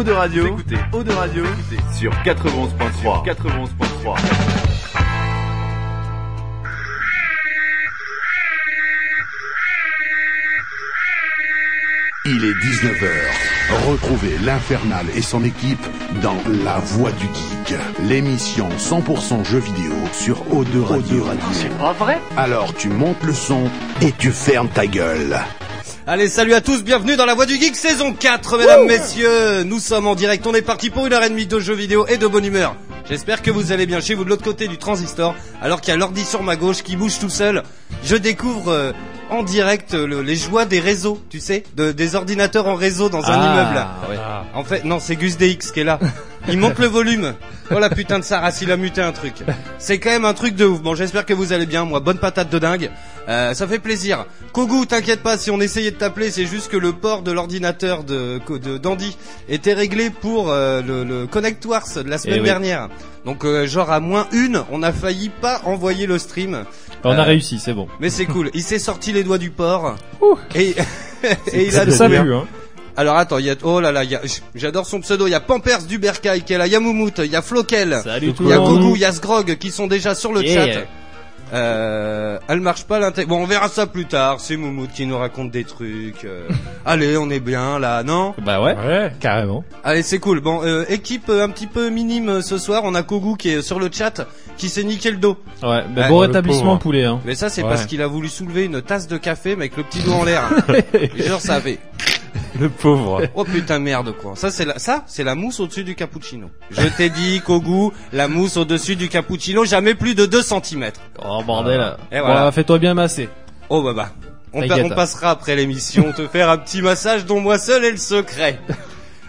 Eau de Radio. écoutez Eau de Radio sur 91.3. 91.3. Il est 19h. Retrouvez l'Infernal et son équipe dans La Voix du Geek, l'émission 100% jeux vidéo sur O2 Radio. C'est pas vrai? Alors tu montes le son et tu fermes ta gueule. Allez, salut à tous, bienvenue dans la Voix du Geek saison 4, mesdames, messieurs. Nous sommes en direct, on est parti pour une heure et demie de jeux vidéo et de bonne humeur. J'espère que vous allez bien chez vous de l'autre côté du transistor, alors qu'il y a l'ordi sur ma gauche qui bouge tout seul. Je découvre euh, en direct le- les joies des réseaux, tu sais, de- des ordinateurs en réseau dans un immeuble. En fait, non, c'est Gus DX qui est là. Il monte le volume. Oh la putain de Sarah, il a muté un truc. C'est quand même un truc de ouf. Bon, j'espère que vous allez bien. Moi, bonne patate de dingue. Euh, ça fait plaisir. Kogu, t'inquiète pas, si on essayait de t'appeler, c'est juste que le port de l'ordinateur de, de d'Andy était réglé pour euh, le, le Connect Wars de la semaine oui. dernière. Donc, euh, genre à moins une, on a failli pas envoyer le stream. On a Euh, réussi, c'est bon. Mais c'est cool. Il s'est sorti les doigts du port. Et, et il a ça pue, hein. Alors attends, il y a oh là là, il y a j'adore son pseudo, il y a Pampers du Bercail qui est là, il y a Moumout, il y a Floquel, Salut tout il y le a monde. Gougou, il y a Sgrog qui sont déjà sur le Yeah. chat. Euh, elle marche pas l'inté. Bon, on verra ça plus tard. C'est Moumout qui nous raconte des trucs. euh. Allez, on est bien là, non? Bah ouais, carrément. Allez, c'est cool. Bon, euh, équipe euh, un petit peu minime euh, ce soir. On a Kogu qui est sur le chat, qui s'est niqué le dos. Ouais, bah Ouais, bon le rétablissement pauvre. poulet, hein. Mais ça, c'est Ouais. parce qu'il a voulu soulever une tasse de café, mais avec le petit doigt en l'air. Et genre, ça avait. Le pauvre. Oh putain merde quoi. Ça c'est la ça c'est la mousse au-dessus du cappuccino. Je t'ai dit Kogu, la mousse au-dessus du cappuccino, jamais plus de 2 cm. Oh bordel. Et Bon, voilà. fais-toi bien masser. Oh bah bah. On, pa- on passera après l'émission te faire un petit massage dont moi seul est le secret.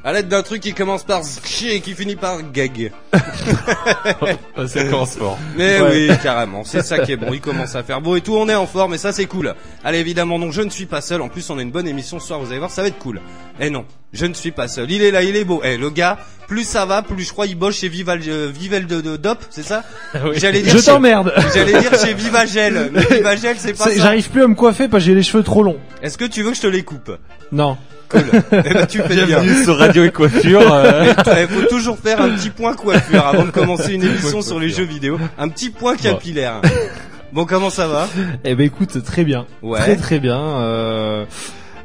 À l'aide d'un truc qui commence par chier et qui finit par gag. ça commence fort. Mais Ouais. oui, carrément, c'est ça qui est bon. Il commence à faire beau et tout, on est en forme et ça c'est cool. Allez, évidemment, non, je ne suis pas seul. En plus, on a une bonne émission ce soir, vous allez voir, ça va être cool. Eh non, je ne suis pas seul. Il est là, il est beau. Eh, le gars, plus ça va, plus je crois il bosse chez Vival, euh, Vivel de, de Dop, c'est ça J'allais dire Je chez- t'emmerde. J'allais dire chez Vivagel. Mais Vivagel, c'est pas ça. J'arrive plus à me coiffer parce que j'ai les cheveux trop longs. Est-ce que tu veux que je te les coupe? Non. Cool. Eh ben, tu fais bien. Bienvenue sur Radio et Coiffure. euh. Il faut toujours faire un petit point coiffure avant de commencer une émission sur les jeux vidéo. Un petit point capillaire. Bon, comment ça va? Eh ben écoute, très bien. Ouais. Très très bien. Euh,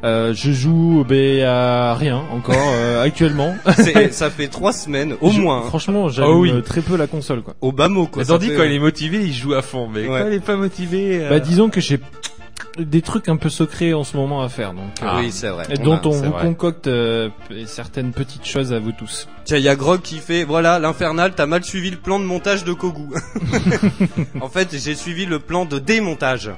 euh, je joue ben, à rien encore euh, actuellement. C'est- Ça fait trois semaines, au Je- moins. Franchement, j'aime Oh oui. euh, très peu la console quoi. Au bas mot, quoi. Tandis fait- quand il est motivé, il joue à fond. Mais Ouais. quand il est pas motivé, euh, Bah disons que j'ai des trucs un peu secrets en ce moment à faire donc. euh, Ah oui, c'est vrai. et dont a- on vous vrai. concocte euh, certaines petites choses à vous tous. Tiens, il y a Grog qui fait, voilà, l'infernal, t'as mal suivi le plan de montage de Kogu. en fait, j'ai suivi le plan de démontage.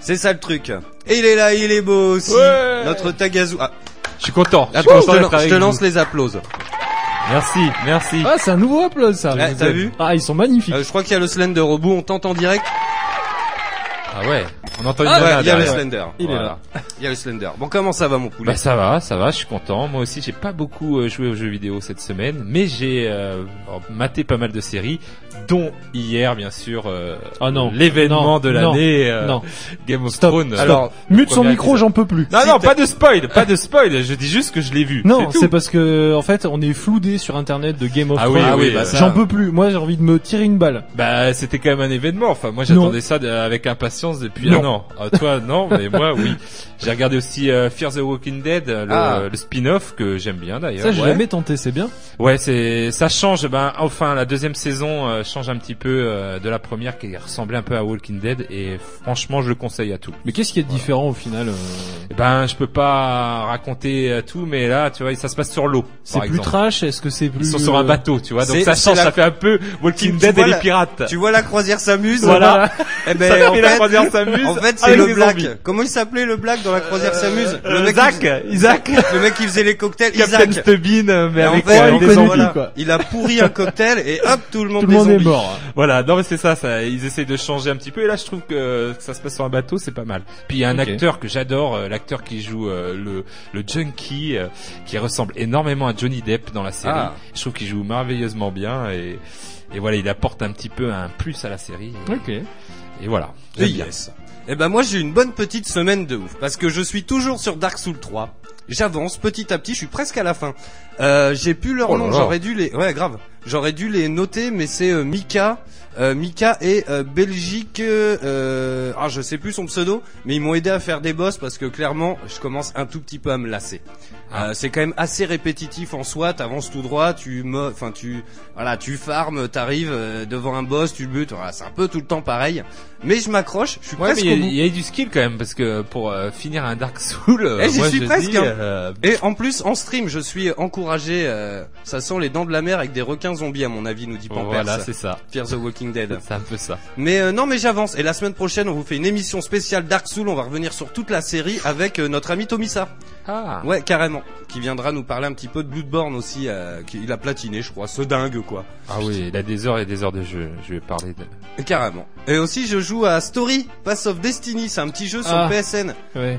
C'est ça le truc. Et il est là, il est beau aussi. Ouais. Notre Tagazu. Ah, je suis content. Attends, je te, lan- je vous. lance les applauses. Merci, merci. Ah c'est un nouveau upload ça. Ouais, t'as vu Ah ils sont magnifiques. Euh, je crois qu'il y a le Slender au bout, on tente en direct. Ah ouais. On entend une Ah, ouais, il y a le. Slender. Il est là. Il y a le Slender. Bon, comment ça va mon poulet Bah ça va, ça va, je suis content. Moi aussi, j'ai pas beaucoup euh, joué aux jeux vidéo cette semaine, mais j'ai euh, maté pas mal de séries, dont hier, bien sûr, euh, Ah non. l'événement Non, de non, l'année, euh, non. Game of Stop, Thrones. stop. Alors, Mute son micro, j'en peux plus. non, si non, t'as- pas de spoil, pas de spoil. Je dis juste que je l'ai vu. Non, c'est parce que en fait, on est floudé sur internet de Game of Ah oui, Thrones. ah oui, bah J'en peux plus. Moi, j'ai envie de me tirer une balle. Bah, c'était quand même un événement. Enfin, moi, Non. j'attendais ça de- avec impatience depuis Non. un an. Ah, toi, non, mais moi, oui. J'ai regardé aussi euh, Fear the Walking Dead, le, Ah. le spin-off que j'aime bien d'ailleurs. Ça, j'ai Ouais. jamais tenté. C'est bien. Ouais, c'est ça change. Ben enfin, la deuxième saison euh, change un petit peu euh, de la première qui ressemblait un peu à Walking Dead et franchement, je le conseille à tout. Mais qu'est-ce qui est différent au final euh, Eh Ben, je peux pas raconter euh, tout, mais là, tu vois, ça se passe sur l'eau. C'est plus exemple. trash Est-ce que c'est plus Ils sont sur un bateau, tu vois, donc ça change, la- ça fait un peu Walking Tu- Dead et les pirates. tu vois la croisière s'amuse Voilà. Eh ben, ça en fait la croisière s'amuse. en fait, c'est avec le des black. zombies. Comment il s'appelait le black dans la croisière s'amuse Euh, mec Zach, qui, Isaac, le mec qui faisait les cocktails, Captain Isaac. Stubbin, euh, mais Et avec des zombies. quoi. il a pourri un cocktail et hop, tout le monde, Est mort. Voilà, non mais c'est ça, ça, ils essayent de changer un petit peu et là je trouve que ça se passe sur un bateau, c'est pas mal. Puis il y a un acteur que j'adore, euh, l'acteur qui joue euh, le le junkie, euh, qui ressemble énormément à Johnny Depp dans la série. Ah. Je trouve qu'il joue merveilleusement bien et et voilà, il apporte un petit peu un plus à la série. Et, Ok. Et voilà. Yes. Eh ben moi j'ai une bonne petite semaine de ouf parce que je suis toujours sur Dark Souls 3. J'avance petit à petit, je suis presque à la fin. Euh, j'ai plus leur Oh nom, j'aurais dû les ouais grave. J'aurais dû les noter mais c'est euh, Mika euh, Mika et euh, Belgique euh, ah je sais plus son pseudo mais ils m'ont aidé à faire des boss parce que clairement je commence un tout petit peu à me lasser. Ah. Euh, c'est quand même assez répétitif en soi, t'avances tout droit, tu enfin tu voilà, tu farmes, t'arrives devant un boss, tu le butes, voilà, c'est un peu tout le temps pareil. Mais je m'accroche, je suis Ouais, mais presque il y, au a- bout. il y a du skill quand même parce que pour euh, finir un Dark Soul, euh, Eh, j'y moi suis je presque, dis, hein. euh, Et en plus, en stream, je suis encouragé. euh, ça sent les dents de la mer avec des requins zombies, à mon avis, nous dit Pampers. voilà, c'est ça. Fear the Walking Dead. C'est un peu ça. Mais euh, non, mais j'avance. Et la semaine prochaine, on vous fait une émission spéciale Dark Soul. On va revenir sur toute la série avec euh, notre ami Tomisa. Ah. Ouais, carrément. Qui viendra nous parler un petit peu de Bloodborne aussi. Euh, qui, il a platiné, je crois. Ce dingue, quoi. Ah oui, il a des heures et des heures de jeu. Je vais parler de. Carrément. Et aussi, je joue à Story, Pass of Destiny. C'est un petit jeu sur Ah. PSN. Ouais.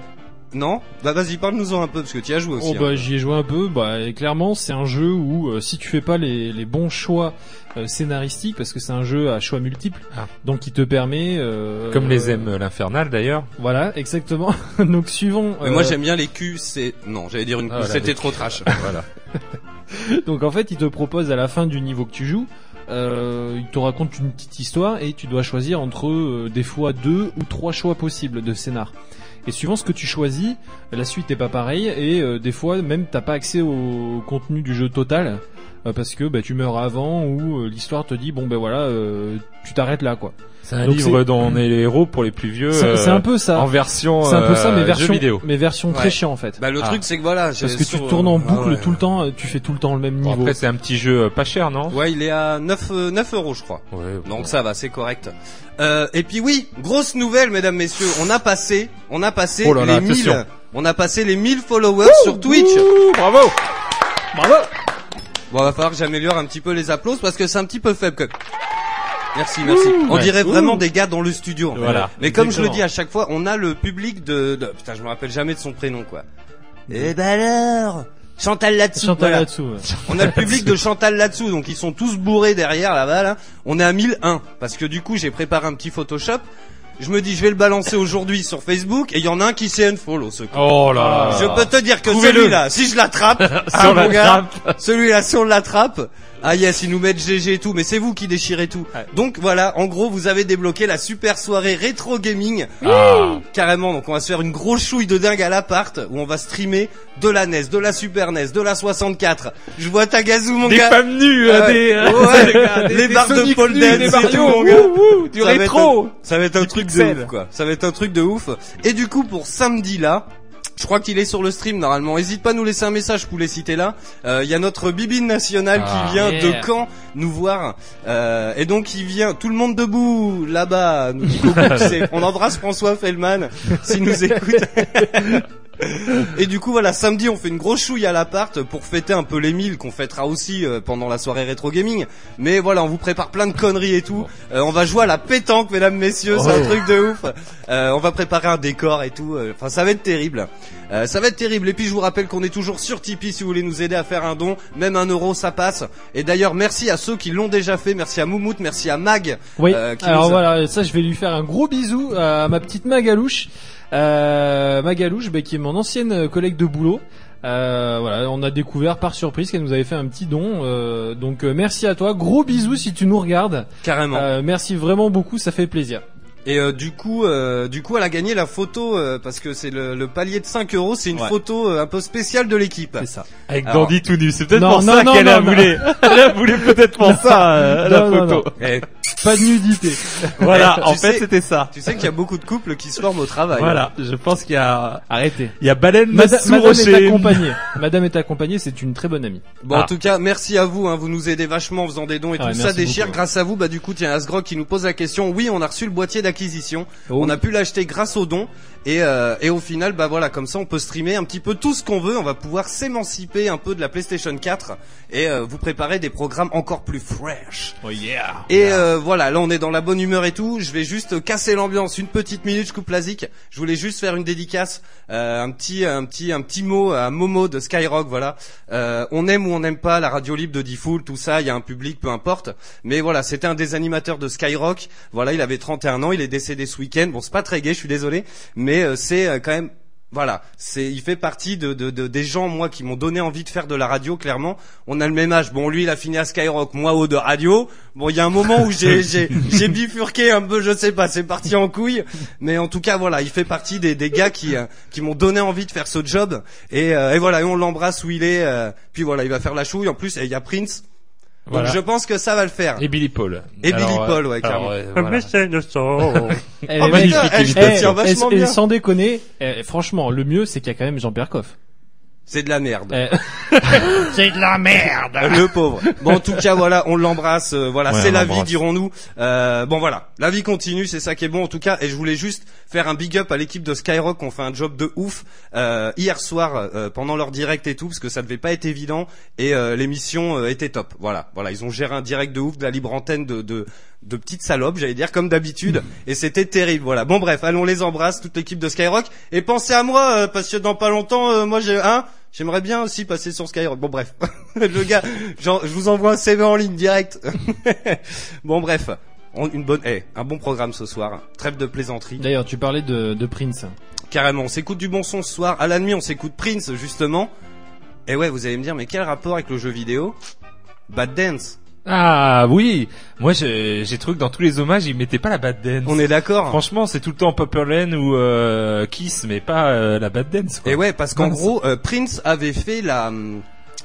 Non Bah vas-y, parle-nous-en un peu, parce que tu y as joué aussi. Oh hein. bah j'y ai joué un peu. Bah et clairement c'est un jeu où euh, si tu fais pas les, les bons choix euh, scénaristiques parce que c'est un jeu à choix multiples, Ah. donc qui te permet euh, Comme les euh, aime l'infernal d'ailleurs. Voilà exactement. donc suivant. Mais moi j'aime bien les Q, c'est... Non, j'allais dire une Ah, Q, voilà, c'était trop trash. voilà. Donc en fait, il te propose à la fin du niveau que tu joues, euh, il te raconte une petite histoire et tu dois choisir entre euh, des fois deux ou trois choix possibles de scénar. Et suivant ce que tu choisis, la suite n'est pas pareille et euh, des fois même t'as pas accès au contenu du jeu total parce que bah, tu meurs avant ou euh, l'histoire te dit bon ben voilà euh, tu t'arrêtes là quoi. C'est un Donc livre dont on est les héros pour les plus vieux. C'est euh, un peu ça. En version. C'est un peu ça euh, mais jeu version vidéo. mais version très Ouais. chiant en fait. Bah le Ah. truc c'est que voilà... Parce que sur- tu tournes en Ah boucle ouais. tout le temps, euh, tu fais tout le temps le même Bon, niveau. après c'est un petit jeu euh, pas cher, non? Ouais, il est à 9, euh, 9 euros je crois. Ouais. Donc ça va, c'est correct. Euh, et puis oui, grosse nouvelle mesdames, messieurs, on a passé, on a passé Oh là là, les 1000, attention. on a passé les 1000 followers sur Twitch. Ouh, bravo. Bravo. Bon, va falloir que j'améliore un petit peu les applauses parce que c'est un petit peu faible. que- Merci, merci. On ouais. dirait vraiment Ouh. des gars dans le studio. en fait. Voilà. Mais comme je le dis à chaque fois, on a le public de, de... putain, je me rappelle jamais de son prénom quoi. Eh ben alors, Chantal là-dessous. Chantal voilà. là-dessous. ouais. On a le public de Chantal là-dessous, donc ils sont tous bourrés derrière là-bas. Là. On est à 1001 parce que du coup j'ai préparé un petit Photoshop. Je me dis je vais le balancer aujourd'hui sur Facebook et il y en a un qui s'est unfollow ce con. Oh là. Je peux te dire que celui-là, si je l'attrape, ah, Sur mon la gars, celui-là si on l'attrape, ah yes, ils nous mettent GG et tout, mais c'est vous qui déchirez tout. Ouais. Donc voilà, en gros, vous avez débloqué la super soirée rétro gaming. Ah. Carrément, donc on va se faire une grosse chouille de dingue à l'appart où on va streamer de la NES, de la Super NES, de la 64. Je vois ta gazou mon Des gars. femmes nues, euh, des, euh, Ouais, des des- les des barres de pole nus, dance des et Mario, tout, mon ouh, gars. ouh, du Ça va être rétro. Ça va être un truc de pixels. ouf, quoi. Ça va être un truc de ouf. Et du coup, pour samedi là, je crois qu'il est sur le stream normalement. Hésite pas à nous laisser un message pour les citer là. Euh, Il y a notre bibine nationale Ah, qui vient yeah. de Caen nous voir. Euh, et donc il vient, tout le monde debout là-bas. Nous dit. On embrasse François Fellman s'il nous écoute. Et du coup voilà samedi on fait une grosse chouille à l'appart pour fêter un peu les 1000 qu'on fêtera aussi euh, pendant la soirée rétro gaming. Mais voilà on vous prépare plein de conneries et tout. Euh, on va jouer à la pétanque mesdames messieurs c'est un truc de ouf. Euh, on va préparer un décor et tout. Euh, Enfin ça va être terrible. Euh, ça va être terrible. Et puis je vous rappelle qu'on est toujours sur Tipeee si vous voulez nous aider à faire un don. Même un euro ça passe. Et d'ailleurs merci à ceux qui l'ont déjà fait. Merci à Moumout, merci à Mag. Oui. euh, qui Alors nous a- voilà, ça je vais lui faire un gros bisou à ma petite Magalouche. Euh, Magalouche, bah, qui est mon ancienne collègue de boulot. Euh, voilà, on a découvert par surprise qu'elle nous avait fait un petit don. euh, donc euh, merci à toi, gros bisous si tu nous regardes. Carrément. Euh, merci vraiment beaucoup, ça fait plaisir. Et euh, du coup, euh, du coup, elle a gagné la photo euh, parce que c'est le, le palier de 5 euros. C'est une Ouais. photo euh, un peu spéciale de l'équipe. C'est ça. Avec Alors- Dandy tout nu. C'est peut-être pour non, ça qu'elle a voulu. Elle a voulu peut-être pour ça euh, la Non, non, photo. Pas de nudité. Voilà. En fait, c'était ça. tu sais qu'il y a beaucoup de couples qui se forment au travail. Voilà. Je pense qu'il y a, Arrêtez. il y a baleine Mada- sous Madame est accompagnée. Madame est accompagnée, c'est une très bonne amie. Bon, Ah. en tout cas, merci à vous. Hein, vous nous aidez vachement en faisant des dons et Ouais, tout. Ça déchire. beaucoup. Grâce à vous, bah du coup, tiens, Asgrog qui nous pose la question. Oui, on a reçu le boîtier d'acquisition. Oh. On a pu l'acheter grâce aux dons. Et, euh, et au final, bah voilà, comme ça, on peut streamer un petit peu tout ce qu'on veut. On va pouvoir s'émanciper un peu de la PlayStation 4 et euh, vous préparer des programmes encore plus fresh. Oh yeah. Et euh, voilà, là on est dans la bonne humeur et tout. Je vais juste casser l'ambiance une petite minute. Je coupe la zik. Je voulais juste faire une dédicace, euh, un petit, un petit, un petit mot à Momo de Skyrock. Voilà, euh, on aime ou on n'aime pas la radio libre de Diffoul, tout ça. Il y a un public, peu importe. Mais voilà, c'était un des animateurs de Skyrock. Voilà, il avait 31 ans. Il est décédé ce week-end. Bon, c'est pas très gai, je suis désolé, mais euh, c'est euh, quand même voilà, c'est, il fait partie de, de, de- des gens moi qui m'ont donné envie de faire de la radio. Clairement, on a le même âge. Bon, lui, il a fini à Skyrock, moi haut de radio. Bon, il y a un moment où j'ai, j'ai, j'ai bifurqué un peu, je sais pas, c'est parti en couille. Mais en tout cas, voilà, il fait partie des, des gars qui, euh, qui m'ont donné envie de faire ce job. Et, euh, et voilà, et on l'embrasse où il est. euh, puis voilà, il va faire la chouille. En plus, il y a Prince. Donc je pense que ça va le faire. Et Billy Paul. Et Billy Paul, ouais, alors, carrément. euh, voilà. Eh, Oh, magnifique, eh, eh, te tiens vachement et- et bien. sans déconner, eh, franchement, le mieux, c'est qu'il y a quand même Jean-Pierre Coff. C'est de la merde. Eh, le pauvre. Bon, en tout cas, voilà, on l'embrasse. euh, voilà, Ouais, c'est on la vie, dirons-nous. Euh, bon, voilà, la vie continue, c'est ça qui est bon en tout cas. Et je voulais juste faire un big up à l'équipe de Skyrock, ont fait un job de ouf euh, hier soir euh, pendant leur direct et tout, parce que ça devait pas être évident. Et euh, l'émission euh, était top. Voilà, voilà, ils ont géré un direct de ouf, de la libre antenne de de, de petites salopes, j'allais dire, comme d'habitude. Et c'était terrible. Voilà. Bon, bref, allons les embrasse, toute l'équipe de Skyrock. Et pensez à moi, euh, parce que dans pas longtemps, euh, moi j'ai un. J'aimerais bien aussi passer sur Skyrock. Bon bref, le gars, genre, je vous envoie un CV en ligne direct. bon bref, On- une bonne, eh, un bon programme ce soir. Trêve de plaisanterie. D'ailleurs, tu parlais de, de Prince. Carrément, on s'écoute du bon son ce soir. À la nuit, on s'écoute Prince justement. Et ouais, vous allez me dire, mais quel rapport avec le jeu vidéo? Bad Dance. Ah oui, moi j'ai j'ai trouvé que dans tous les hommages ils mettaient pas la bad dance. On est d'accord. Franchement, c'est tout le temps Popperland ou euh, Kiss, mais pas euh, la bad dance. Quoi. Et ouais, parce qu'en gros, euh, Prince avait fait la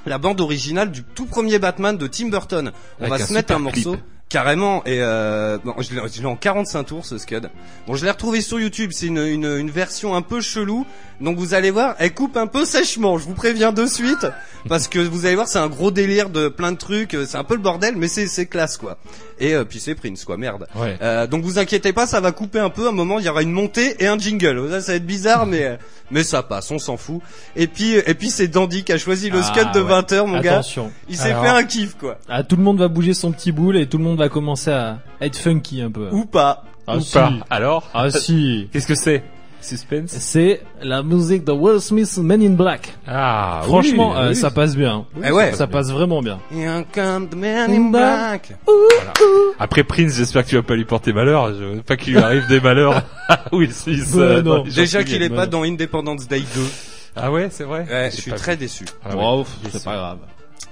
la bande originale du tout premier Batman de Tim Burton. On Avec va se mettre un clip. Carrément et euh, bon, je l'ai en 45 tours ce scud. Bon, je l'ai retrouvé sur YouTube. C'est une, une une version un peu chelou. Donc vous allez voir, elle coupe un peu sèchement. Je vous préviens de suite parce que vous allez voir, c'est un gros délire de plein de trucs. C'est un peu le bordel, mais c'est classe quoi. Et euh, puis c'est Prince quoi, merde. Ouais. Euh, donc vous inquiétez pas, ça va couper un peu. À un moment, il y aura une montée et un jingle. Ça, ça va être bizarre, mais euh, mais ça passe, on s'en fout. Et puis et puis c'est Dandy qui a choisi le Ah, scud de ouais. 20 h mon gars. Attention. Il s'est fait un kiff quoi. Ah, tout le monde va bouger son petit boule et tout le monde va commencer à être funky un peu. Ou pas. ah, Ou si. pas. Alors Ah si. Qu'est-ce que c'est? Suspense? C'est la musique de Will Smith Men in Black. Ah Franchement, oui, euh, oui. ça passe bien. Eh ouais. Ça passe vraiment bien. Here come the man in black. Après Prince, j'espère que tu vas pas lui porter malheur. Je veux pas qu'il lui arrive des malheurs à Will Smith. Ouais, euh, non. Déjà qu'il est pas dans Independence Day 2. Ah ouais, c'est vrai? Ouais, je suis pas très déçu. Ah ouais. Wow, c'est pas grave.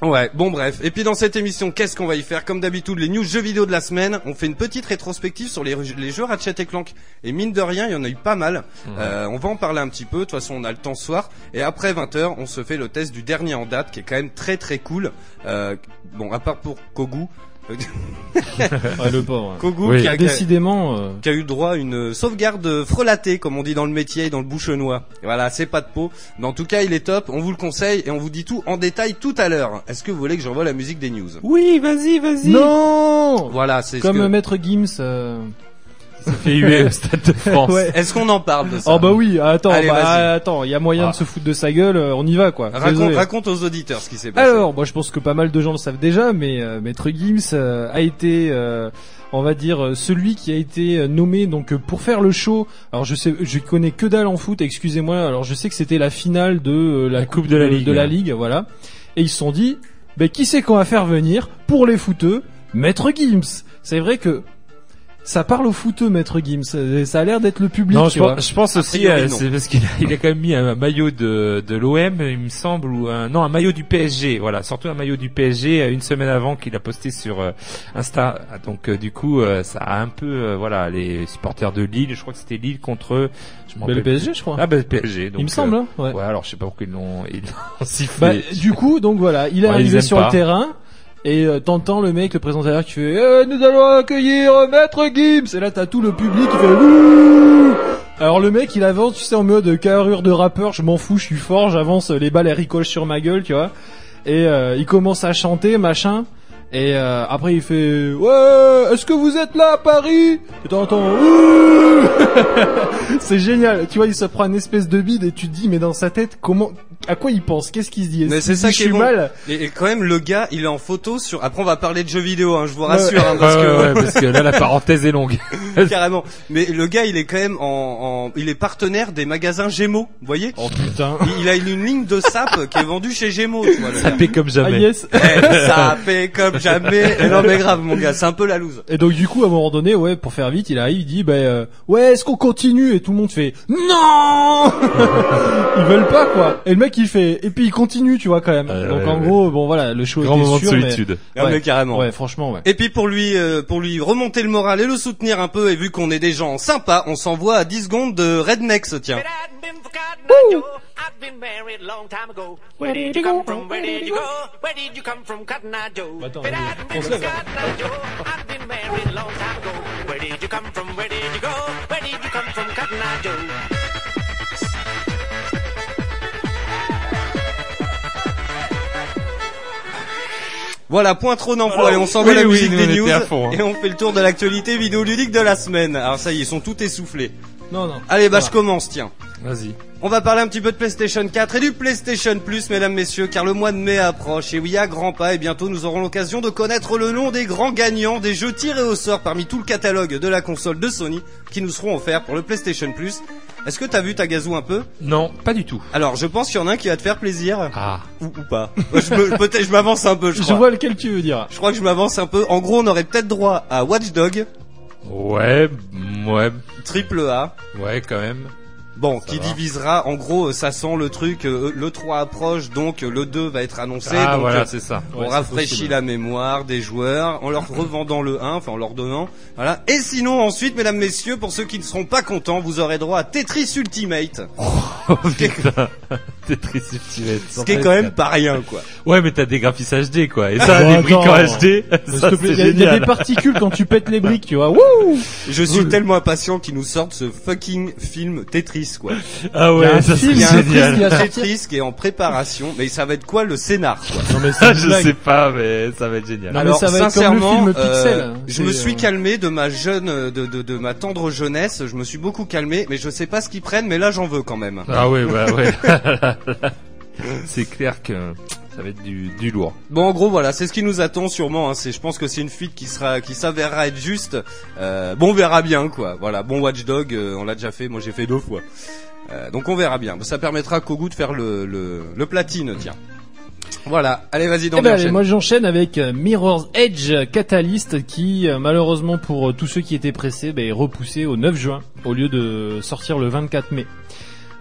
Ouais, bon bref. Et puis dans cette émission, qu'est-ce qu'on va y faire? Comme d'habitude, les news jeux vidéo de la semaine. On fait une petite rétrospective sur les, les jeux Ratchet et Clank. Et mine de rien, il y en a eu pas mal. Euh, on va en parler un petit peu. De toute façon, on a le temps ce soir. Et après 20h, on se fait le test du dernier en date, qui est quand même très très cool. Euh, bon, à part pour Kogu. Ouais, le pauvre. Kogu Oui. qui, a, Décidément, euh, qui a eu droit à une sauvegarde frelatée, comme on dit dans le métier et dans le bouchenois. Et voilà, c'est pas de peau. Mais en tout cas, il est top. On vous le conseille et on vous dit tout en détail tout à l'heure. Est-ce que vous voulez que j'envoie la musique des news? Oui, vas-y, vas-y. non Voilà, c'est ce Comme que- Maître Gims. euh, Fait huer au Stade de France. Ouais. Est-ce qu'on en parle de ça Oh bah oui, attends, Allez, bah, attends, il y a moyen Ah. de se foutre de sa gueule, euh, on y va quoi. Raconte, raconte aux auditeurs ce qui s'est passé. Alors, moi je pense que pas mal de gens le savent déjà, mais euh, Maître Gims euh, a été, euh, on va dire, euh, celui qui a été euh, nommé donc pour faire le show. Alors je sais, je connais que dalle en foot, excusez-moi. Alors je sais que c'était la finale de euh, la, Coupe de la Ligue. de la Ligue, voilà. Et ils se sont dit, ben qui c'est qu'on va faire venir pour les footeux? Maître Gims. C'est vrai que ça parle aux footeux, Maître Gims. Ça a l'air d'être le public. Non, je vois. pense, je pense aussi, euh, c'est parce qu'il a, il a quand même mis un maillot de, de l'OM, il me semble, ou un, non, un maillot du PSG. Voilà, surtout un maillot du PSG euh, une semaine avant qu'il a posté sur euh, Insta. Donc euh, du coup, ça a un peu, voilà, les supporters de Lille. Je crois que c'était Lille contre. Je Ben, le PSG, plus. je crois. Ah ben le PSG. Donc, Il me semble. euh, hein, ouais. Ouais, alors je sais pas pourquoi ils l'ont, ils l'ont sifflé. Bah, du coup, donc voilà, il est Ouais, arrivé sur pas. le terrain et euh, t'entends le mec, le présentateur qui fait Eh, Nous allons accueillir euh, Maître Gibbs !» Et là, t'as tout le public qui fait Wouh Alors le mec, il avance, tu sais, en mode carrure de rappeur, je m'en fous, je suis fort, j'avance, les balles elles ricolent sur ma gueule, tu vois. Et euh, il commence à chanter, machin. Et euh, après il fait ouais est-ce que vous êtes là à Paris? Et t'entends Ouh c'est génial tu vois il se prend une espèce de bide et tu te dis mais dans sa tête comment à quoi il pense? Qu'est-ce qu'il se dit? Mais c'est ça qui est bon. mal? Et, et quand même, le gars, il est en photo sur. Après, on va parler de jeux vidéo, hein, je vous rassure, hein, parce Ouais, que ouais, ouais, parce que là la parenthèse est longue. carrément. Mais le gars, il est quand même en, en- il est partenaire des magasins Gémeaux, vous voyez? Oh putain il, il a une ligne de sap qui est vendue chez Gémeaux, tu vois. le Ça gars. paie comme ah jamais. yes Eh, ça fait comme jamais. Eh non mais grave, mon gars, c'est un peu la loose. Et donc du coup à un moment donné ouais pour faire vite il arrive il dit bah euh, ouais est-ce qu'on continue? Et tout le monde fait non ils veulent pas quoi et le mec il fait et puis il continue tu vois quand même Euh, donc ouais, en ouais. gros bon voilà le show Grand était moment de sûr, mais- solitude. Ah, mais Ouais. carrément. ouais franchement ouais Et puis pour lui, euh, pour lui remonter le moral et le soutenir un peu, et vu qu'on est des gens sympas, on s'envoie à 10 secondes de Rednecks, tiens. Voilà, point trop d'emploi, et on s'en va oui, la oui, musique des news, fond, hein. et on fait le tour de l'actualité vidéoludique de la semaine. Alors ça y est, ils sont tous essoufflés. non non Allez, bah Voilà. je commence, tiens. Vas-y. On va parler un petit peu de PlayStation 4 et du PlayStation Plus, mesdames, messieurs, car le mois de mai approche et oui, à grands pas, et bientôt nous aurons l'occasion de connaître le nom des grands gagnants des jeux tirés au sort parmi tout le catalogue de la console de Sony qui nous seront offerts pour le PlayStation Plus. Est-ce que t'as vu ta gazou un peu? Non, pas du tout. Alors, je pense qu'il y en a un qui va te faire plaisir. Ah. Ou, ou pas. je Peut-être je m'avance un peu, je je crois. vois lequel tu veux dire Je crois que je m'avance un peu. En gros, on aurait peut-être droit à Watch Dog, Ouais, ouais, triple A. ouais, quand même. Bon, Ça qui va. divisera, en gros, euh, ça sent le truc, euh, le 3 approche, donc euh, le 2 va être annoncé. ah, donc, voilà, euh, c'est ça. on Ouais, rafraîchit la mémoire des joueurs en leur revendant le 1, enfin en leur donnant. Voilà. Et sinon, ensuite, mesdames, messieurs, pour ceux qui ne seront pas contents, vous aurez droit à Tetris Ultimate. Oh putain. Tetris Ultimate. Ce qui est quand même pas rien, quoi. Ouais, mais t'as des graphismes HD, quoi. Et ça, Oh, des briques en. HD, S'il ça te plaît, c'est il y, y a des particules quand tu pètes les briques tu vois wouh Je suis tellement impatient qu'ils nous sortent ce fucking film Tetris, quoi. Ah ouais, un ça film Il y a c'est un Tetris qui génial. Tetris est en préparation, mais ça va être quoi le scénar, quoi? Non mais c'est une je blague. sais pas, mais ça va être génial. Non, mais ça va être comme le sincèrement, euh, Pixel. je C'est, me suis euh, calmé de ma jeune, de, de, de ma tendre jeunesse. Je me suis beaucoup calmé, mais je sais pas ce qu'ils prennent, mais là j'en veux quand même. Ah ouais, bah ouais. c'est clair que ça va être du, du lourd. Bon, en gros, voilà, c'est ce qui nous attend sûrement. Hein. C'est, je pense que c'est une fuite qui sera, qui s'avérera être juste. Euh, bon, on verra bien, quoi. Voilà, bon Watchdog, euh, on l'a déjà fait. Moi, j'ai fait deux fois. Euh, donc, on verra bien. Ça permettra à Kogu de faire le, le, le platine, tiens. Voilà. Allez, vas-y, Eh donc. ben, allez, moi j'enchaîne avec euh, Mirror's Edge Catalyst qui euh, malheureusement pour euh, tous ceux qui étaient pressés ben, est repoussé au 9 juin au lieu de sortir le 24 mai.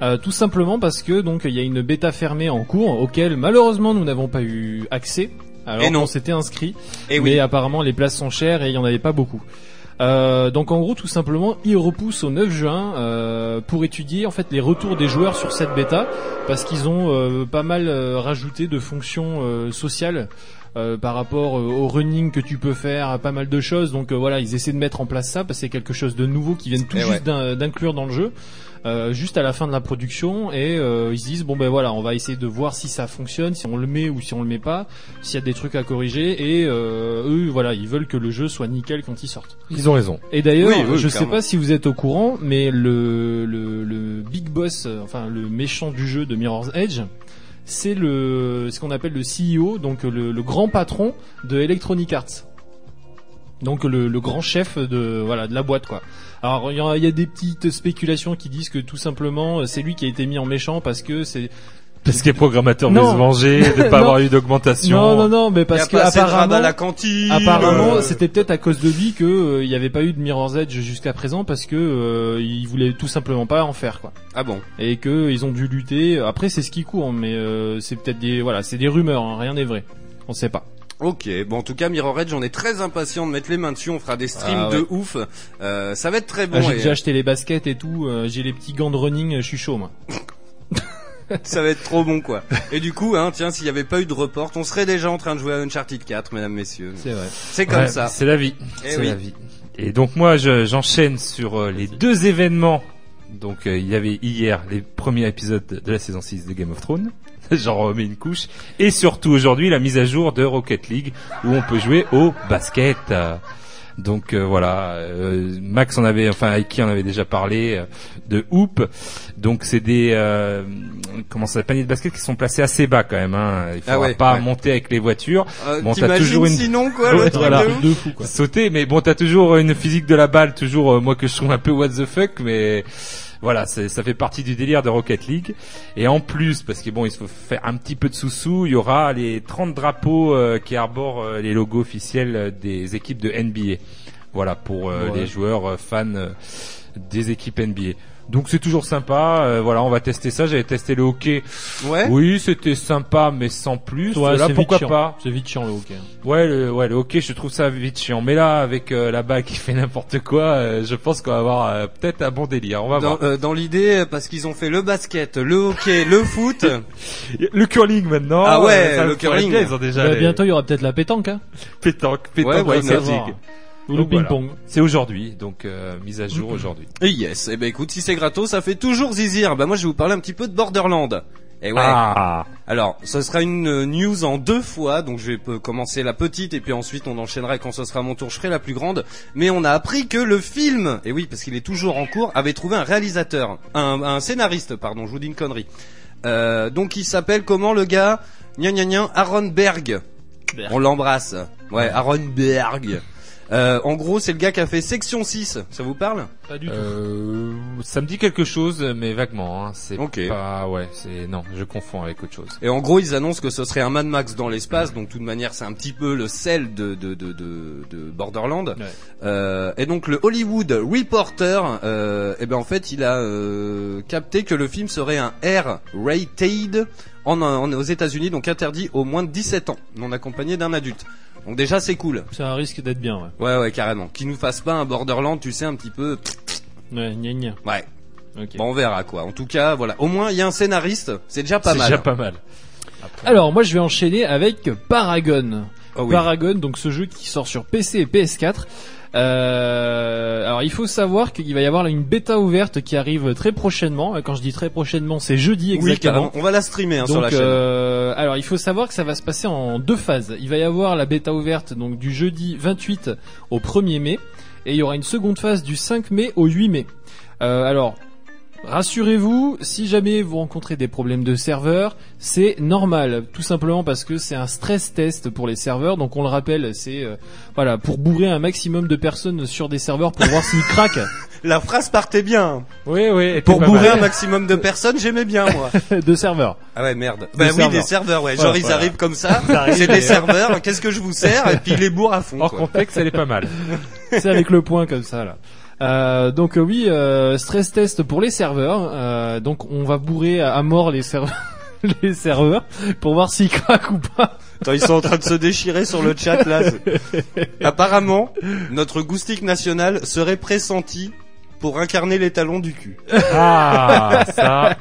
Euh, tout simplement parce que donc il y a une bêta fermée en cours auquel malheureusement nous n'avons pas eu accès alors Et non. qu'on s'était inscrit Et oui. mais apparemment les places sont chères et il y en avait pas beaucoup. Euh, donc en gros tout simplement il repousse au 9 juin euh, pour étudier en fait les retours des joueurs sur cette bêta parce qu'ils ont euh, pas mal euh, rajouté de fonctions euh, sociales euh, par rapport au running que tu peux faire, pas mal de choses. Donc voilà, ils essaient de mettre en place ça parce que c'est quelque chose de nouveau qu'ils viennent tout Eh juste ouais. d'inclure dans le jeu. Euh, juste à la fin de la production et euh, ils se disent bon ben voilà on va essayer de voir si ça fonctionne si on le met ou si on le met pas s'il y a des trucs à corriger et euh, eux voilà ils veulent que le jeu soit nickel quand ils sortent Ils ont raison. et d'ailleurs, Oui, oui, je sais pas si vous êtes au courant, mais le, le, le big boss, enfin le méchant du jeu de Mirror's Edge, c'est le ce qu'on appelle le CEO, donc le, le grand patron de Electronic Arts. Donc le, le grand chef de voilà de la boîte quoi. Alors il y, a- il y a des petites spéculations qui disent que tout simplement euh, c'est lui qui a été mis en méchant parce que c'est Parce que les programmateurs veulent se venger, de pas avoir eu d'augmentation. non non non mais parce que apparemment à la cantine. Apparemment, euh, c'était peut-être à cause de lui que euh, il n'y avait pas eu de Mirror's Edge jusqu'à présent parce que euh, ils voulaient tout simplement pas en faire quoi. Ah bon. Et que ils ont dû lutter. Après, c'est ce qui court, mais euh, c'est peut-être des voilà, c'est des rumeurs, hein, rien n'est vrai. On sait pas. Ok, bon en tout cas Mirror Edge, on est très impatient de mettre les mains dessus, on fera des streams Ah ouais. de ouf, euh, ça va être très Ah, bon, j'ai et, déjà acheté les baskets et tout. euh, j'ai les petits gants de running. Je suis chaud moi. ça va être trop bon quoi. Et du coup, hein, tiens, s'il n'y avait pas eu de report, on serait déjà en train de jouer à Uncharted 4, mesdames, messieurs. C'est vrai. C'est comme Ouais, ça. C'est la vie. Eh c'est oui. la vie. Et donc moi, je- j'enchaîne sur euh, les deux événements. Donc euh, il y avait hier les premiers épisodes de la saison 6 de Game of Thrones. j'en remets une couche. Et surtout aujourd'hui la mise à jour de Rocket League où on peut jouer au basket. Donc euh, voilà, euh, Max en avait, enfin Aiki en avait déjà parlé euh, de Hoop. Donc c'est des euh, comment ça, paniers de basket qui sont placés assez bas quand même. Hein. Il Ah faudra ouais, pas ouais. monter avec les voitures. Euh, Bon, t'as T'imagines toujours une- sinon quoi le truc voilà. de ouf de fou quoi. sauter, mais bon, t'as toujours une physique de la balle, toujours euh, moi que je trouve un peu what the fuck, mais voilà, ça fait partie du délire de Rocket League. Et en plus, parce que bon, il faut faire un petit peu de sous-sous, il y aura les 30 drapeaux euh, qui arborent euh, les logos officiels euh, des équipes de NBA. Voilà, pour euh, Ouais. les joueurs fans des équipes NBA. Donc c'est toujours sympa, euh, voilà, on va tester ça. J'avais testé le hockey. Ouais. Oui, c'était sympa, mais sans plus. Ouais, là, c'est pourquoi vite chiant. pas C'est vite chiant le hockey. Ouais, le, ouais, le hockey, je trouve ça vite chiant. Mais là, avec euh, la balle qui fait n'importe quoi, euh, je pense qu'on va avoir euh, peut-être un bon délire. On va Dans, voir. euh, dans l'idée, parce qu'ils ont fait le basket, le hockey, le foot. Le curling maintenant. Ah ouais, euh, ça le curling. bien, ils ont déjà Bah, les bientôt il y aura peut-être la pétanque hein. pétanque, pétanque, Ouais. League. Ou le voilà. ping-pong. C'est aujourd'hui, donc euh, mise à jour aujourd'hui. Et yes. Eh ben écoute, si c'est gratos, ça fait toujours zizir. Bah moi je vais vous parler un petit peu de Borderland. Et ouais. Ah, Alors, ce sera une euh, news en deux fois, donc je vais commencer la petite et puis ensuite on enchaînera et quand ce sera mon tour, je ferai la plus grande. Mais on a appris que le film, et oui parce qu'il est toujours en cours, avait trouvé un réalisateur, un, un scénariste, pardon, je vous dis une connerie. Euh, donc il s'appelle comment le gars? Gna gna gna, Aaron Berg. Berg. On l'embrasse. Ouais, Aaron Berg. Euh, en gros, c'est le gars qui a fait Section 6. Ça vous parle Pas du tout. euh, ça me dit quelque chose, mais vaguement. Hein. C'est Ok. pas, ouais, c'est non, je confonds avec autre chose. Et en gros, ils annoncent que ce serait un Mad Max dans l'espace, donc de toute manière, c'est un petit peu le sel de de de de, de Borderland. Ouais. Euh, et donc le Hollywood Reporter, euh, eh ben en fait, il a euh, capté que le film serait un R-rated en, en- aux États-Unis, donc interdit aux moins de 17 ans, non accompagné d'un adulte. Donc déjà, c'est cool. C'est un risque d'être bien ouais. Ouais, ouais, carrément. Qui nous fasse pas un Borderland, tu sais, un petit peu. Ouais, gna gna. Ouais. Bon, on verra quoi. En tout cas, voilà. Au moins, il y a un scénariste. C'est déjà pas C'est mal. déjà pas mal. Alors moi je vais enchaîner avec Paragon. Oh oui. Paragon, donc ce jeu qui sort sur PC et PS4. Euh, alors il faut savoir qu'il va y avoir une bêta ouverte qui arrive très prochainement. Quand je dis très prochainement, c'est jeudi Oui, exactement. carrément. On va la streamer hein, sur la chaîne. euh, alors il faut savoir que ça va se passer en deux phases. Il va y avoir la bêta ouverte donc du jeudi 28 au 1er mai et il y aura une seconde phase du 5 mai au 8 mai. Euh, alors Rassurez-vous, si jamais vous rencontrez des problèmes de serveur, c'est normal, tout simplement parce que c'est un stress test pour les serveurs. Donc on le rappelle, c'est euh, voilà pour bourrer un maximum de personnes sur des serveurs pour voir s'ils craquent La phrase partait bien. Oui, oui. Pour bourrer mal. un maximum de personnes, j'aimais bien moi. de serveurs. Ah ouais, merde. Bah oui, serveurs. des serveurs, ouais. Voilà, Genre ils voilà. arrivent comme ça, c'est des serveurs, qu'est-ce que je vous sers? Et puis ils les bourrent à fond. Hors quoi. contexte, elle est pas mal. c'est avec le point comme ça là. Euh, donc euh, oui, euh, stress test pour les serveurs. Euh, donc on va bourrer à, à mort les serveurs, les serveurs pour voir s'ils craquent ou pas. Attends, ils sont en train de se déchirer sur le chat là. Apparemment, notre goustique national serait pressenti pour incarner les talons du cul. Ah, ça,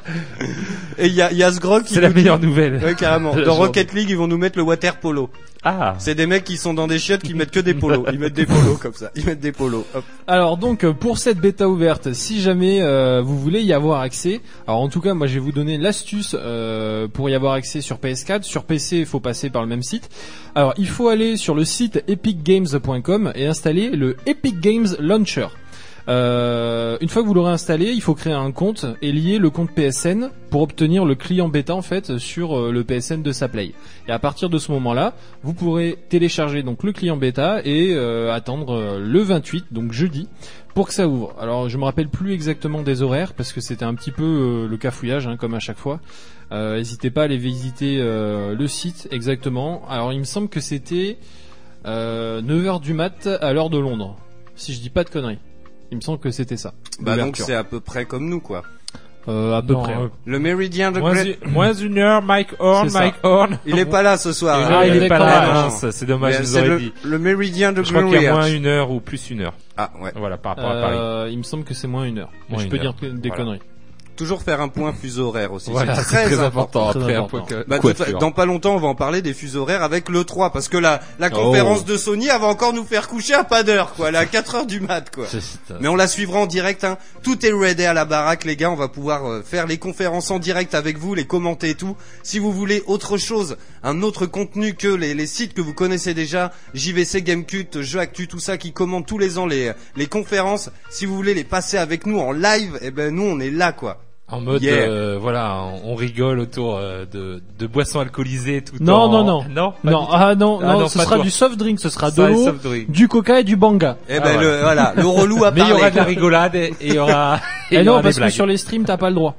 Et il y a, y a ce grog qui c'est la nous- meilleure nouvelle. Ouais, carrément. Dans. Rocket League, ils vont nous mettre le water polo. Ah, C'est des mecs qui sont dans des chiottes qui mettent que des polos. Ils mettent des polos comme ça. Ils mettent des polos. Hop. Alors donc euh, pour cette bêta ouverte, si jamais euh, vous voulez y avoir accès, alors en tout cas moi je vais vous donner l'astuce euh, pour y avoir accès sur PS4, sur PC il faut passer par le même site. Alors il faut aller sur le site epicgames.com et installer le Epic Games Launcher. Euh, une fois que vous l'aurez installé, il faut créer un compte et lier le compte PSN pour obtenir le client bêta en fait sur euh, le PSN de sa play. Et à partir de ce moment-là, vous pourrez télécharger donc le client bêta et euh, attendre le 28, donc jeudi, pour que ça ouvre. Alors je me rappelle plus exactement des horaires parce que c'était un petit peu le cafouillage hein, comme à chaque fois. N'hésitez pas à aller visiter le site exactement. Alors il me semble que c'était euh, 9h du mat à l'heure de Londres, si je dis pas de conneries. Il me semble que c'était ça. Bah donc c'est à peu près comme nous quoi. Euh, à peu Non, près. euh, hein. Le méridien de moins, moins une heure, Mike Horn. Mike Horn. Il est pas là ce soir. Hein. Ah, il est pas là, Ah, mince, c'est dommage, Mais je vous c'est aurais le, dit. le méridien de Je crois qu'il y a Greenwich. moins une heure ou plus une heure. Ah ouais. Voilà, par rapport à Paris. Euh, il me semble que c'est moins une heure. Moins je une peux heure. dire des Voilà. conneries. Toujours faire un point fuseau horaire aussi. Voilà, c'est c'est très, important. Très Après, un important. point que- Bah, dans pas longtemps, on va en parler des fuseaux horaires avec le 3 parce que la la Oh. conférence de Sony elle va encore nous faire coucher à pas d'heure quoi, elle est à 4 heures du mat quoi. Mais on la suivra en direct hein. Tout est ready à la baraque les gars, on va pouvoir euh, faire les conférences en direct avec vous, les commenter et tout. Si vous voulez autre chose, un autre contenu que les, les sites que vous connaissez déjà, JVC Gamecult, Jeux Actu, tout ça qui commande tous les ans les les conférences, si vous voulez les passer avec nous en live, eh ben nous on est là quoi. En mode, Yeah. euh, voilà, on, on rigole autour euh, de, de boissons alcoolisées tout Non, en... non, non. Non, Non, ah non, Ah non, non, ce sera toi. du soft drink, ce sera de l'eau, du coca et du banga. Eh Ah, ben voilà. le voilà, le relou a Mais il y aura de la rigolade et et il y aura. et Et y non, aura parce des que sur les streams, t'as pas le droit.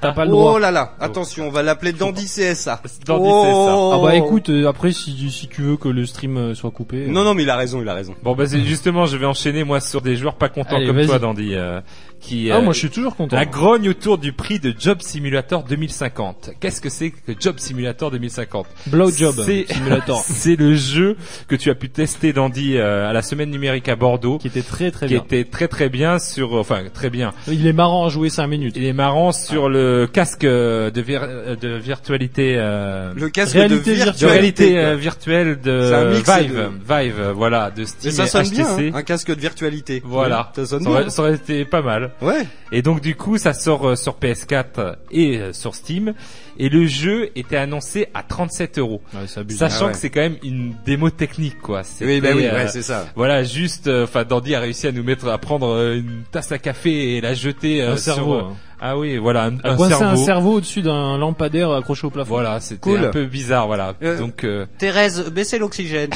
T'as pas le Oh droit. là là, attention, on va l'appeler Dandy CSA. Dandy Ah bah Oh. écoute, euh, après si, si tu veux que le stream euh, soit coupé. euh, Non, non, mais il a raison, il a raison. Bon bah justement, je vais enchaîner moi sur des joueurs pas contents Allez, comme toi, Dandy, euh, qui. Ah euh, moi je suis toujours content. La grogne autour du prix de Job Simulator 2050. Qu'est-ce que c'est que Job Simulator 2050 Blowjob C'est- Simulator. C'est le jeu que tu as pu tester, Dandy, euh, à la semaine numérique à Bordeaux, qui était très très qui bien. était très très bien sur, enfin très bien. Il est marrant à jouer 5 minutes. Il est marrant sur le casque euh, de, vir- euh, de virtualité. euh, Le casque Réalité de de virtualité. réalité euh, virtuelle de Vive, de- Vive, euh, voilà, de Steam Mais ça et sonne HTC. bien, hein, un casque de virtualité. Voilà, Ça sonne ça aurait, bien. ça aurait été pas mal. Ouais. Et donc du coup, ça sort euh, sur PS4 et euh, sur Steam. Et le jeu était annoncé à 37 euros, Ouais, c'est abusé. sachant Ah ouais. que c'est quand même une démo technique, quoi. Oui, bah oui, euh, ouais, c'est ça. voilà, juste, euh, enfin, Dandy a réussi à nous mettre, à prendre euh, une tasse à café et la jeter euh, un cerveau. euh, hein. Ah oui, voilà, un, un cerveau. un cerveau au-dessus d'un lampadaire accroché au plafond. Voilà, c'était Cool. un peu bizarre, voilà. Euh, Donc, euh, Thérèse, baissez l'oxygène.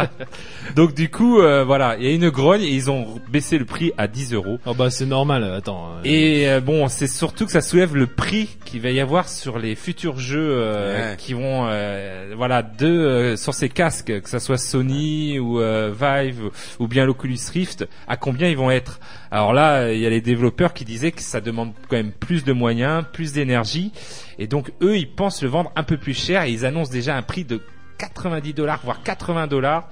donc du coup, euh, voilà, il y a une grogne et ils ont baissé le prix à 10 euros. Oh bah c'est normal, attends. euh, Et euh, bon, c'est surtout que ça soulève le prix qu'il va y avoir sur les futurs jeux euh, Ouais. qui vont, euh, voilà, de euh, sur ces casques, que ça soit Sony ou euh, Vive ou bien l'Oculus Rift, à combien ils vont être. Alors là, il y a les développeurs qui disaient que ça demande quand même plus de moyens, plus d'énergie, et donc eux, ils pensent le vendre un peu plus cher et ils annoncent déjà un prix de 90 dollars, voire 80 dollars.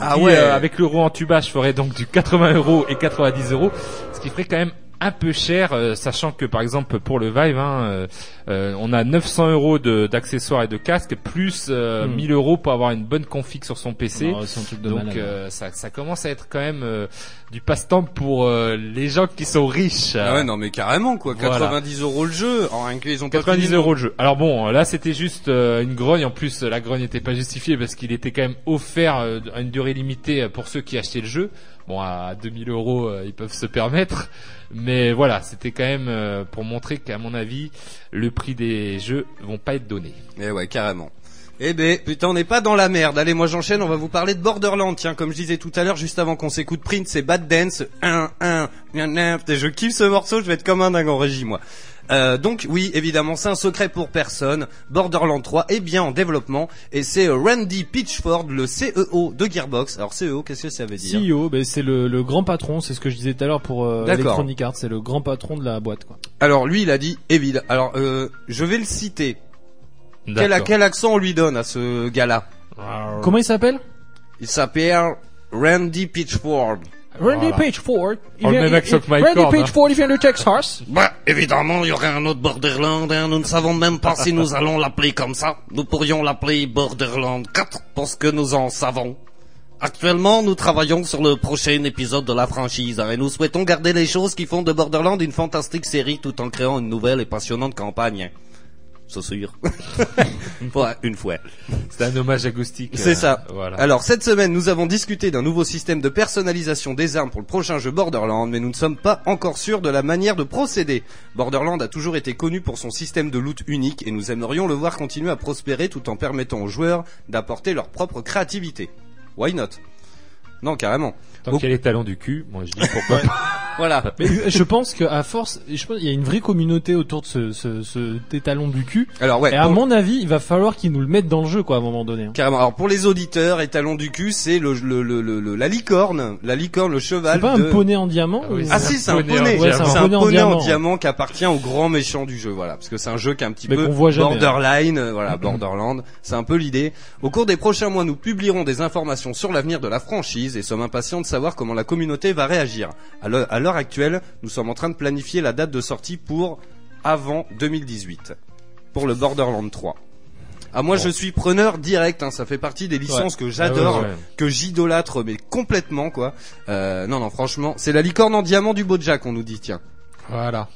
Ah ouais. euh, avec l'euro en tubage, ferait donc du 80 euros et 90 euros, ce qui ferait quand même un peu cher, euh, sachant que par exemple pour le Vive, hein, euh, euh, on a 900 euros de- d'accessoires et de casques, plus euh, Hmm. 1000 euros pour avoir une bonne config sur son PC. Non, c'est un truc de Donc euh, ça, ça commence à être quand même euh, du passe-temps pour euh, les gens qui sont riches. Ah ouais, non, mais carrément, quoi. Voilà. 90 euros le jeu. En ils ont pas 90 fini. euros le jeu. Alors bon, là c'était juste euh, une grogne. En plus, la grogne n'était pas justifiée parce qu'il était quand même offert euh, à une durée limitée pour ceux qui achetaient le jeu. Bon, à 2000 euros, euh, ils peuvent se permettre. Mais voilà, c'était quand même euh, pour montrer qu'à mon avis, le prix des jeux vont pas être donnés. Eh ouais, carrément. Eh ben, putain, on n'est pas dans la merde. Allez, moi j'enchaîne, on va vous parler de Borderlands. Tiens, comme je disais tout à l'heure, juste avant qu'on s'écoute Print, c'est Bad Dance. 1, 1, 1, 1. Putain, je kiffe ce morceau, je vais être comme un dingue en régie, moi. Euh, donc oui, évidemment, c'est un secret pour personne. Borderlands 3 est bien en développement et c'est euh, Randy Pitchford, le CEO de Gearbox. Alors CEO, qu'est-ce que ça veut dire CEO, ben c'est le, le grand patron, c'est ce que je disais tout à l'heure pour euh. Electronic Arts, c'est le grand patron de la boîte quoi. Alors lui, il a dit évidemment. Alors euh, je vais le citer. Quel, D'accord. quel accent on lui donne à ce gars-là Comment il s'appelle? Il s'appelle Randy Pitchford. Randy Voilà. Pitchford. Même accent que Mike Randy hein. Pitchford, il vient de Texas. Évidemment, il y aurait un autre Borderland, hein. Nous ne savons même pas si nous allons l'appeler comme ça. Nous pourrions l'appeler Borderland 4 parce que nous en savons. Actuellement, nous travaillons sur le prochain épisode de la franchise hein, et nous souhaitons garder les choses qui font de Borderland une fantastique série tout en créant une nouvelle et passionnante campagne. Sûr. ouais, une fois. C'est un hommage acoustique. C'est euh, ça. Voilà. Alors cette semaine, nous avons discuté d'un nouveau système de personnalisation des armes pour le prochain jeu Borderlands, mais nous ne sommes pas encore sûrs de la manière de procéder. Borderlands a toujours été connu pour son système de loot unique et nous aimerions le voir continuer à prospérer tout en permettant aux joueurs d'apporter leur propre créativité. Why not? Non, carrément. Tant qu'il y a les talons du cul, moi je dis pourquoi. Voilà. Mais je pense qu'à force, je pense qu'il y a une vraie communauté autour de ce, ce, ce du cul. Alors ouais. et à pour- mon avis, il va falloir qu'ils nous le mettent dans le jeu quoi à un moment donné. hein. Carrément. Alors pour les auditeurs, étalon du cul, c'est le, le, le, le- le- la licorne, la licorne, le cheval. C'est pas de... un poney en diamant Ah oui, ou- Ah si, c'est un poney en poney. diamant. c'est un poney, en, diamant. diamant qui appartient au grand méchant du jeu, voilà, parce que c'est un jeu qui est un petit Mais peu qu'on voit jamais, hein. borderline, euh, voilà, Borderland. C'est un peu l'idée. Au cours des prochains mois, nous publierons des informations sur l'avenir de la franchise et sommes impatients de savoir comment la communauté va réagir. À l'heure- à l'heure actuelle, nous sommes en train de planifier la date de sortie pour avant 2018 pour le Borderlands 3. Ah moi je suis preneur direct, hein, ça fait partie des licences que j'adore, Ah ouais, ouais. que j'idolâtre mais complètement quoi. Euh, non non franchement, c'est la licorne en diamant du Bojack on nous dit tiens. Voilà.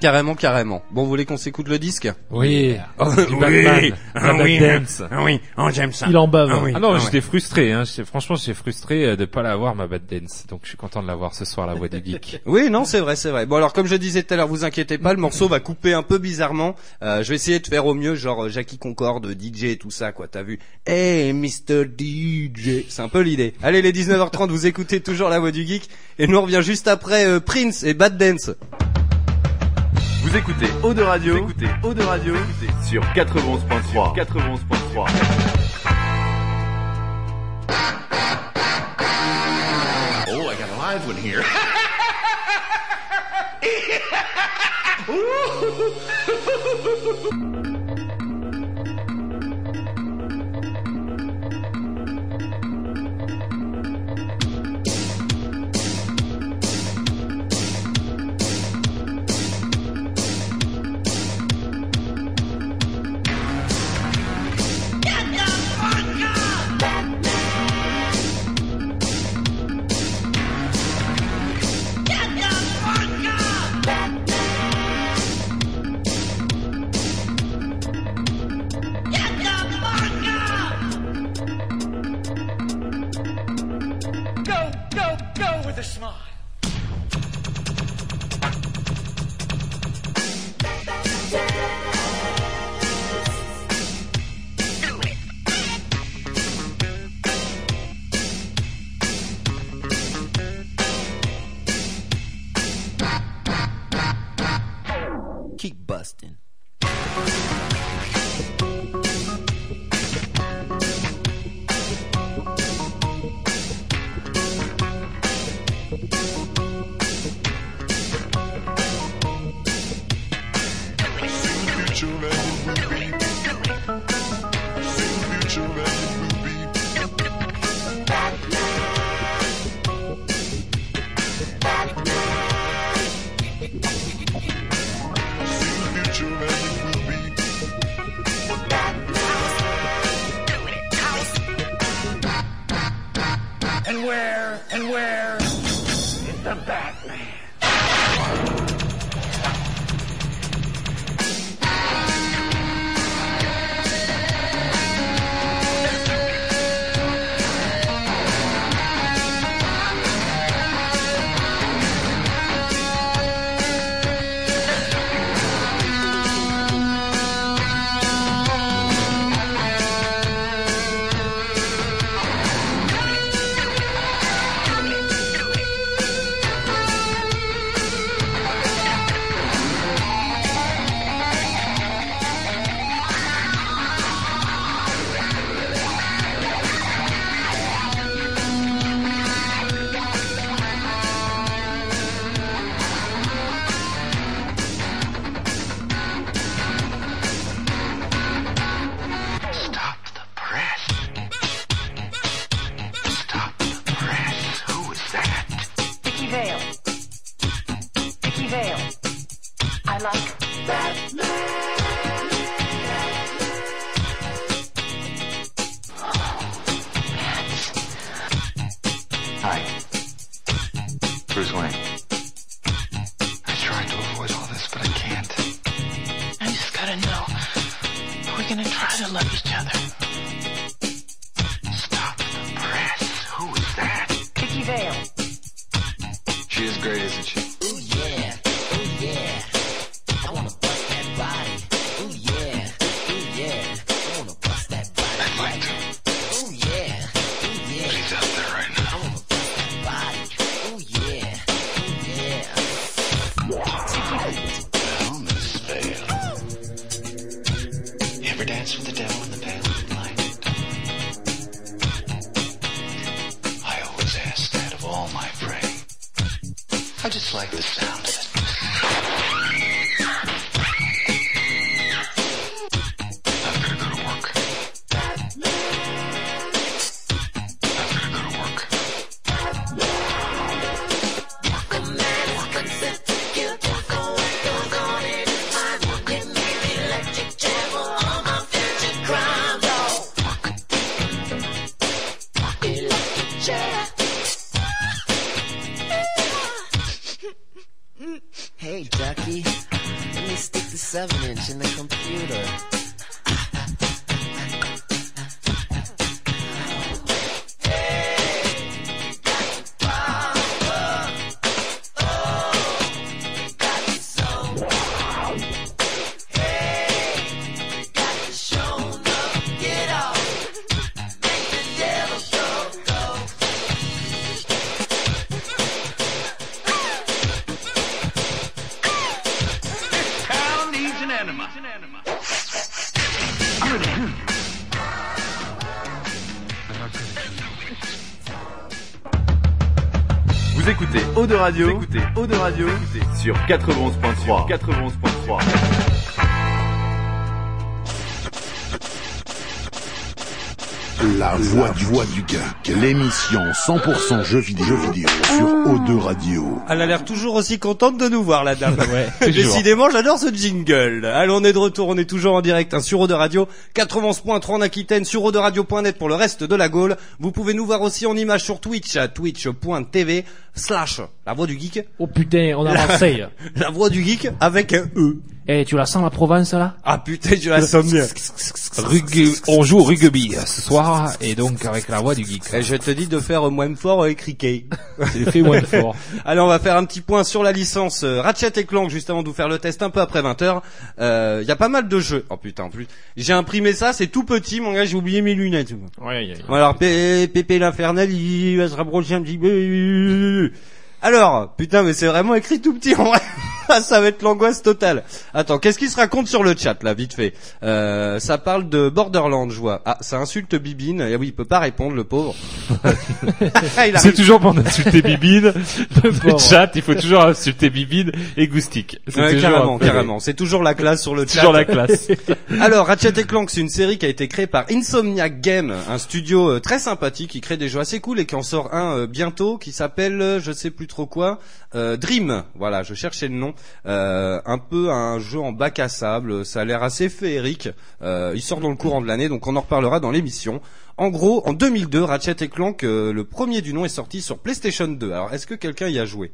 Carrément carrément. Bon vous voulez qu'on s'écoute le disque Oui. Oh, Du Batman. Ah oui, Dance. ah oui, oh, j'aime ça. Il en bave. Ah oui. Ah non, Ah ouais. j'étais frustré. Hein. Franchement, j'étais frustré euh, de pas l'avoir ma Bad Dance. Donc, je suis content de l'avoir ce soir, la voix du geek. Oui, non, c'est vrai, c'est vrai. Bon, alors comme je disais tout à l'heure, vous inquiétez pas, le morceau va couper un peu bizarrement. Euh, je vais essayer de faire au mieux, genre euh, Jackie Concorde, DJ et tout ça, quoi. T'as vu? Hey, Mr. DJ. C'est un peu l'idée. Allez, les 19h30, vous écoutez toujours la voix du geek, et nous on revient juste après euh, Prince et Bad Dance. Vous écoutez Eau de Radio, vous écoutez Eau de Radio sur 91.3. 91.3. Oh, I got a live one here. go Hey, Jackie, let me stick the 7 inch in the computer. Radio, vous écoutez Eau de Radio sur 91.3. 91.3. La voix du, voix du geek, l'émission 100% jeux vidéo, jeux vidéo sur O2 Radio. Elle a l'air toujours aussi contente de nous voir, la dame. Ouais. Décidément, j'adore ce jingle. Allez, on est de retour, on est toujours en direct hein, sur Eau de Radio, 91.3 en Aquitaine, sur Radio.net pour le reste de la Gaule. Vous pouvez nous voir aussi en image sur Twitch, à twitch.tv slash la voix du geek. Oh putain, on a Marseille. La voix du geek avec un E. Eh, tu la sens la Provence là? Ah putain, je la sens bien. On joue au rugby euh, ce soir et donc avec la voix du geek. Et je te dis de faire moins fort avec Ricky. C'est fait moins fort. Allez, on va faire un petit point sur la licence euh, Ratchet et Clank juste avant de vous faire le test un peu après 20h. Il y a pas mal de jeux. Oh putain, en plus. J'ai imprimé ça, c'est tout petit, mon gars, j'ai oublié mes lunettes. Ouais, Bon, alors, Pé- Pépé l'infernal, il va se rapprocher un petit peu. Alors, putain, mais c'est vraiment écrit tout petit en vrai. ça va être l'angoisse totale. Attends, qu'est-ce qui se raconte sur le chat là, vite fait? Euh, Ça parle de Borderlands, je vois. Ah, ça insulte Bibine. Et oui, il peut pas répondre, le pauvre. Il C'est toujours pour insulter Bibine. Le chat, il faut toujours insulter Bibine et Goustic. C'est Ouais, toujours carrément, carrément. C'est toujours la classe sur le chat. toujours la classe. Alors, Ratchet et Clank, c'est une série qui a été créée par Insomniac Game, un studio euh, très sympathique qui crée des jeux assez cool et qui en sort un euh, bientôt qui s'appelle, euh, je sais plus trop quoi, Dream. Voilà, je cherchais le nom. Euh, un peu un jeu en bac à sable. Ça a l'air assez féerique. Euh, il sort dans le courant de l'année, donc on en reparlera dans l'émission. En gros, en 2002, Ratchet et Clank, euh, le premier du nom est sorti sur PlayStation 2. Alors, est-ce que quelqu'un y a joué?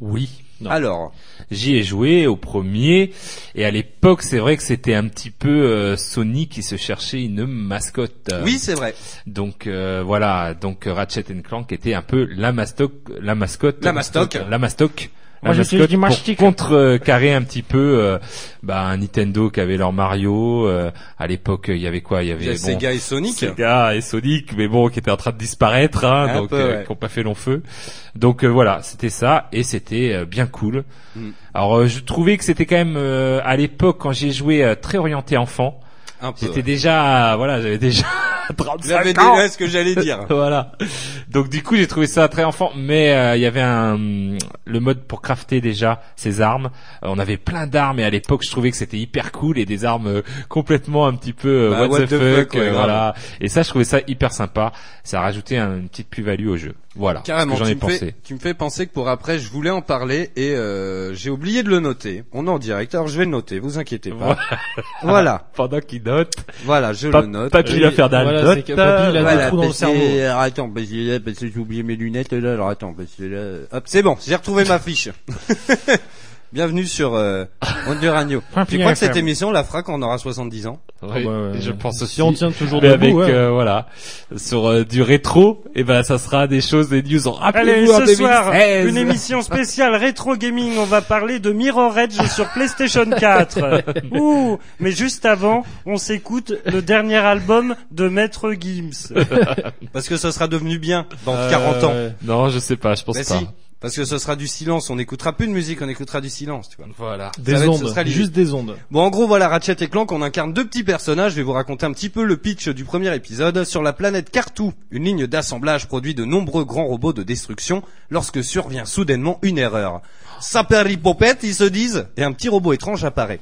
Oui. Non. Alors, J'y ai joué au premier et à l'époque c'est vrai que c'était un petit peu euh, Sony qui se cherchait une mascotte. Euh, oui, c'est vrai. Donc euh, voilà, donc Ratchet Clank était un peu la mastoc, la mascotte, La mastoc. la mastoc. Moi, la j'étais mascotte du pour contrecarrer un petit peu euh, bah, un Nintendo qui avait leur Mario. euh, à l'époque, il y avait quoi Il y avait Il y a bon, Sega et Sonic. Sega et Sonic, mais bon, qui étaient en train de disparaître, hein, Un donc peu, euh, ouais. qui ont pas fait long feu. Donc euh, voilà, c'était ça et c'était euh, bien cool. Mm. Alors euh, je trouvais que c'était quand même euh, à l'époque quand j'ai joué euh, très orienté enfant. Un peu. J'étais ouais. déjà, voilà, j'avais déjà 35 J'avais déjà ce que j'allais dire. voilà. Donc du coup, j'ai trouvé ça très enfant, mais euh, il y avait un le mode pour crafter déjà ses armes. Euh, on avait plein d'armes et à l'époque, je trouvais que c'était hyper cool et des armes euh, complètement un petit peu Bah, what, what the, the fuck, fuck, ouais, grave. voilà. Et ça, je trouvais ça hyper sympa. Ça a rajouté un- une petite plus-value au jeu. Voilà. Carrément, tu ai me, pensé. fais, tu me fais penser que pour après, je voulais en parler et euh, j'ai oublié de le noter. On est en direct, alors je vais le noter, vous inquiétez pas. voilà, Pendant qu'il note, voilà, je Pa- le note. Papy Voilà, note. c'est que Papy, il a Voilà, des trous dans le parce que- cerveau. alors, attends, parce que j'ai oublié mes lunettes là, alors attends, parce que là, hop, c'est bon, j'ai retrouvé ma fiche. Bienvenue sur euh, Radio. Tu crois que cette émission la fera quand on aura 70 ans Oui, Ah bah ouais, je ouais. pense Si aussi. on tient toujours Mais debout, avec ouais. euh, voilà sur euh, du rétro, et ben ça sera des choses des news en Allez, en ce soir, 2016. une émission spéciale rétro gaming. On va parler de Mirror Edge sur PlayStation 4. Ouh, mais juste avant, on s'écoute le dernier album de Maître Gims. Parce que ce sera devenu bien dans Euh, 40 ans. Non, je sais pas, je pense Mais pas. si, parce que ce sera du silence. On n'écoutera plus de musique, on écoutera du silence, tu vois. Voilà. Des Ça va être- ce ondes, juste des ondes. Bon, en gros, voilà, Ratchet et Clank, on incarne deux petits personnages. Je vais vous raconter un petit peu le pitch du premier épisode. Sur la planète Cartou, une ligne d'assemblage produit de nombreux grands robots de destruction lorsque survient soudainement une erreur. Saperipopette, ils se disent, et un petit robot étrange apparaît.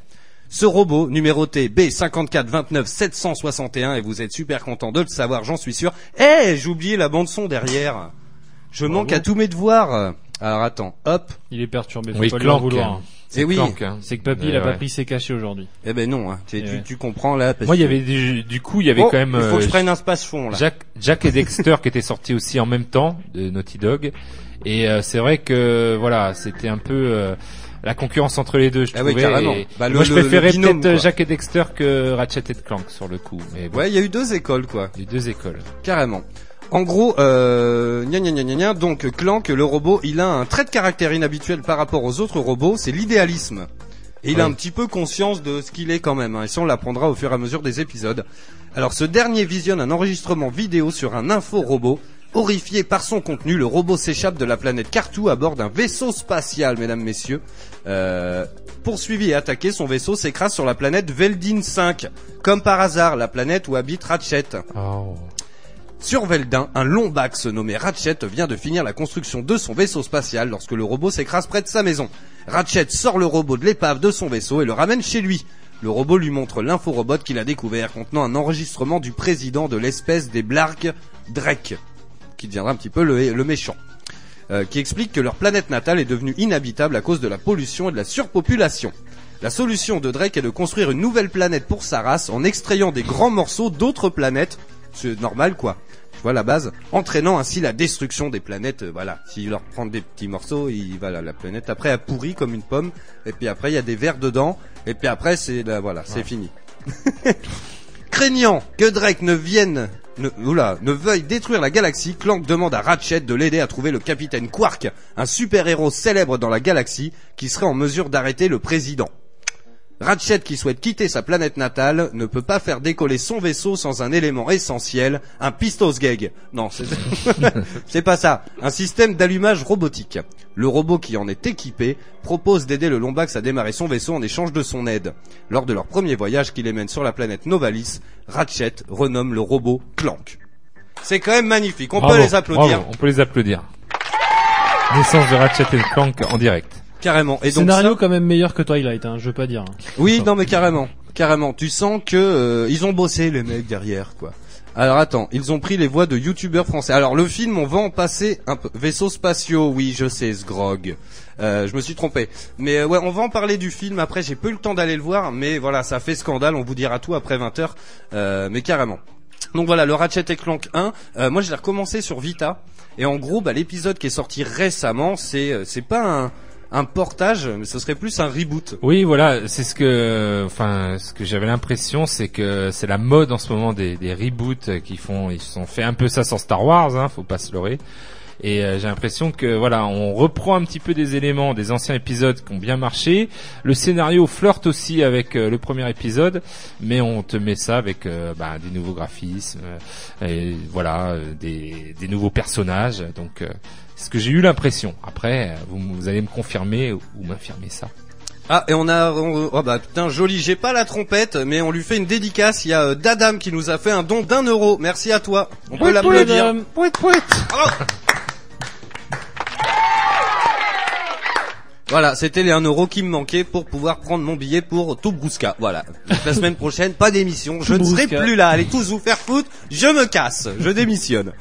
Ce robot, numéroté B5429-761, et vous êtes super content de le savoir, j'en suis sûr. Eh, j'ai oublié la bande son derrière. Je manque à tous mes devoirs. Alors attends, hop. Il est perturbé, faut Oui, pas lui en Clank. vouloir. Eh oui. Hein. C'est que Papy, il a pas pris ses cachets aujourd'hui. Eh ben non, hein. tu, Eh tu- ouais. tu comprends là. parce Moi, il y avait du, du coup, il y avait Oh, quand même Il faut que je euh, prenne un space fond là. Jack, Jack et Dexter qui étaient sortis aussi en même temps de Naughty Dog. Et euh, c'est vrai que voilà, c'était un peu euh, la concurrence entre les deux. Je Ah oui, trouvais. carrément. et Bah, le- moi, je le- préférais peut-être quoi. Jack et Dexter que Ratchet et Clank sur le coup. Mais bon, Ouais, il y a eu deux écoles, quoi. les deux écoles. Carrément. En gros, euh, gna gna gna gna donc Clank, le robot, il a un trait de caractère inhabituel par rapport aux autres robots, c'est l'idéalisme. Et il a un petit peu conscience de ce qu'il est quand même, hein, et ça on l'apprendra au fur et à mesure des épisodes. Alors ce dernier visionne un enregistrement vidéo sur un info-robot. Horrifié par son contenu, le robot s'échappe de la planète Cartou à bord d'un vaisseau spatial, mesdames, messieurs. Euh, poursuivi et attaqué, son vaisseau s'écrase sur la planète Veldin 5. Comme par hasard, la planète où habite Ratchet. Oh. Sur Veldin, un lombax nommé Ratchet vient de finir la construction de son vaisseau spatial lorsque le robot s'écrase près de sa maison. Ratchet sort le robot de l'épave de son vaisseau et le ramène chez lui. Le robot lui montre l'inforobot qu'il a découvert contenant un enregistrement du président de l'espèce des Blarg, Drake, qui deviendra un petit peu le, le méchant, euh, qui explique que leur planète natale est devenue inhabitable à cause de la pollution et de la surpopulation. La solution de Drake est de construire une nouvelle planète pour sa race en extrayant des grands morceaux d'autres planètes. C'est normal quoi. Vois la base, entraînant ainsi la destruction des planètes. euh, voilà, s'il leur prend des petits morceaux, il voilà la planète. Après, elle pourrit comme une pomme. Et puis après, il y a des vers dedans. Et puis après, c'est là, voilà, c'est fini. Craignant que Drake ne vienne, ne, oula, ne veuille détruire la galaxie, Clank demande à Ratchet de l'aider à trouver le capitaine Quark, un super-héros célèbre dans la galaxie qui serait en mesure d'arrêter le président. Ratchet, qui souhaite quitter sa planète natale, ne peut pas faire décoller son vaisseau sans un élément essentiel, un pistosgeg. Non, c'est c'est pas ça. Un système d'allumage robotique. Le robot qui en est équipé propose d'aider le Lombax à démarrer son vaisseau en échange de son aide. Lors de leur premier voyage qui les mène sur la planète Novalis, Ratchet renomme le robot Clank. C'est quand même magnifique. On Bravo, peut les applaudir. bravo, on peut les applaudir. Naissance de Ratchet et Clank en direct. Carrément. Et donc Scénario ça- quand même meilleur que Twilight, hein, je veux pas dire. Oui, non mais carrément, carrément. Tu sens que euh, ils ont bossé les mecs derrière, quoi. Alors attends, ils ont pris les voix de youtubeurs français. Alors le film, on va en passer un peu. Vaisseaux spatiaux, oui, je sais, Sgrog. Euh, je me suis trompé. Mais euh, ouais, on va en parler du film. Après, j'ai peu eu le temps d'aller le voir, mais voilà, ça fait scandale. On vous dira tout après 20 h euh, mais carrément. Donc voilà, le Ratchet et Clank 1. euh, moi, je l'ai recommencé sur Vita. Et en gros, bah, l'épisode qui est sorti récemment, c'est euh, c'est pas un un portage, mais ce serait plus un reboot. Oui, voilà, c'est ce que, enfin, ce que j'avais l'impression, c'est que c'est la mode en ce moment des, reboots qui font, ils se sont fait un peu ça sur Star Wars, hein, faut pas se leurrer. Et euh, j'ai l'impression que voilà, on reprend un petit peu des éléments des anciens épisodes qui ont bien marché. Le scénario flirte aussi avec euh, le premier épisode, mais on te met ça avec euh, bah, des nouveaux graphismes, euh, et voilà, euh, des, des nouveaux personnages. Donc euh, c'est ce que j'ai eu l'impression. Après, vous, vous allez me confirmer ou ou m'infirmer ça. Ah et on a on- oh bah putain joli j'ai pas la trompette mais on lui fait une dédicace il y a euh, Dadam qui nous a fait un don d'un euro merci à toi on peut l'applaudir Bravo. Voilà, c'était les 1 euro qui me manquaient pour pouvoir prendre mon billet pour Toubrouska. Voilà. Donc, la semaine prochaine, pas d'émission. Je ne serai plus là. Allez tous vous faire foutre. Je me casse. Je démissionne.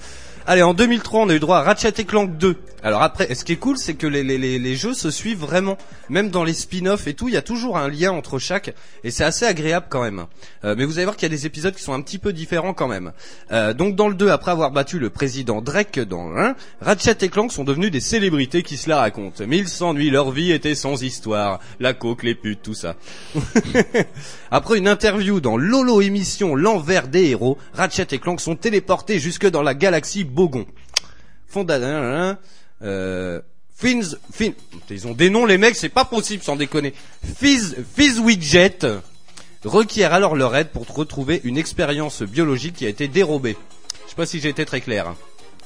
Allez, en 2003, on a eu droit à Ratchet et Clank 2. Alors après, ce qui est cool, c'est que les, les, les, les jeux se suivent vraiment. Même dans les spin-offs et tout, il y a toujours un lien entre chaque. Et c'est assez agréable quand même. Euh, mais vous allez voir qu'il y a des épisodes qui sont un petit peu différents quand même. Euh, donc dans le 2, après avoir battu le président Drake dans le 1, Ratchet et Clank sont devenus des célébrités qui se la racontent. Mais ils s'ennuient, leur vie était sans histoire. La coke, les putes, tout ça. Après une interview dans Lolo émission L'envers des héros, Ratchet et Clank sont téléportés jusque dans la galaxie Bogon. Fonda... Euh... Fins... Fin... Ils ont des noms les mecs, c'est pas possible sans déconner. Fizz... Fizzwidget requiert alors leur aide pour retrouver une expérience biologique qui a été dérobée. Je sais pas si j'ai été très clair. hein.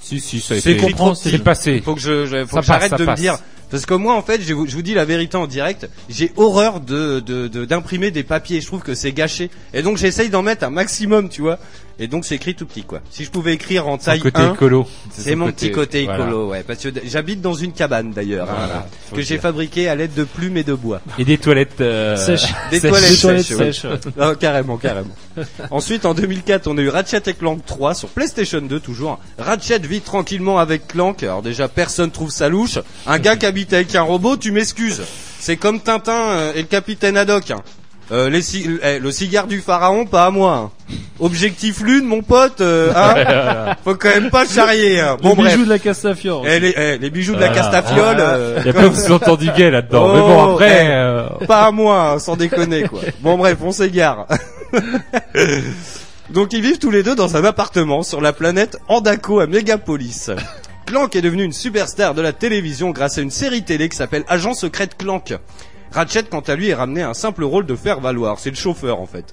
Si, si, ça a C'est été compréhensible. C'est passé. Faut que je, je- faut Ça que j'arrête de me dire. Parce que moi, en fait, je vous, je vous dis la vérité en direct. J'ai horreur de, de, de- d'imprimer des papiers. Je trouve que c'est gâché. Et donc, j'essaye d'en mettre un maximum, tu vois. Et donc, c'est écrit tout petit, quoi. Si je pouvais écrire en taille côté 1, écolo. c'est mon petit côté voilà. écolo, ouais. Parce que j'habite dans une cabane, d'ailleurs, hein, Voilà, que j'ai fabriquée à l'aide de plumes et de bois. Et des toilettes euh, Sèches. Des sèches. toilettes, sèches. Ah, carrément, carrément. Ensuite, en 2004, on a eu Ratchet et Clank 3 sur PlayStation 2 toujours. Ratchet vit tranquillement avec Clank. Alors déjà, personne trouve ça louche. Un gars qui habite avec un robot, tu m'excuses. C'est comme Tintin euh, et le capitaine Haddock. Euh, les ci- eh, le cigare du pharaon, pas à moi. Objectif lune, mon pote. euh, hein Faut quand même pas charrier. hein. Bon le bref. bijou de la Castafiore. Eh, les, eh, les bijoux de la. Castafiole. Ah, euh, Il y a pas de sous-entendu gay là-dedans. mais bon, Oh, après, eh, euh, pas à moi, hein, sans déconner quoi. Bon bref, on s'égare. Donc ils vivent tous les deux dans un appartement sur la planète Andako à Megapolis. Clank est devenu une superstar de la télévision grâce à une série télé qui s'appelle Agent secret de Clank. Ratchet quant à lui est ramené à un simple rôle de faire valoir, c'est le chauffeur en fait.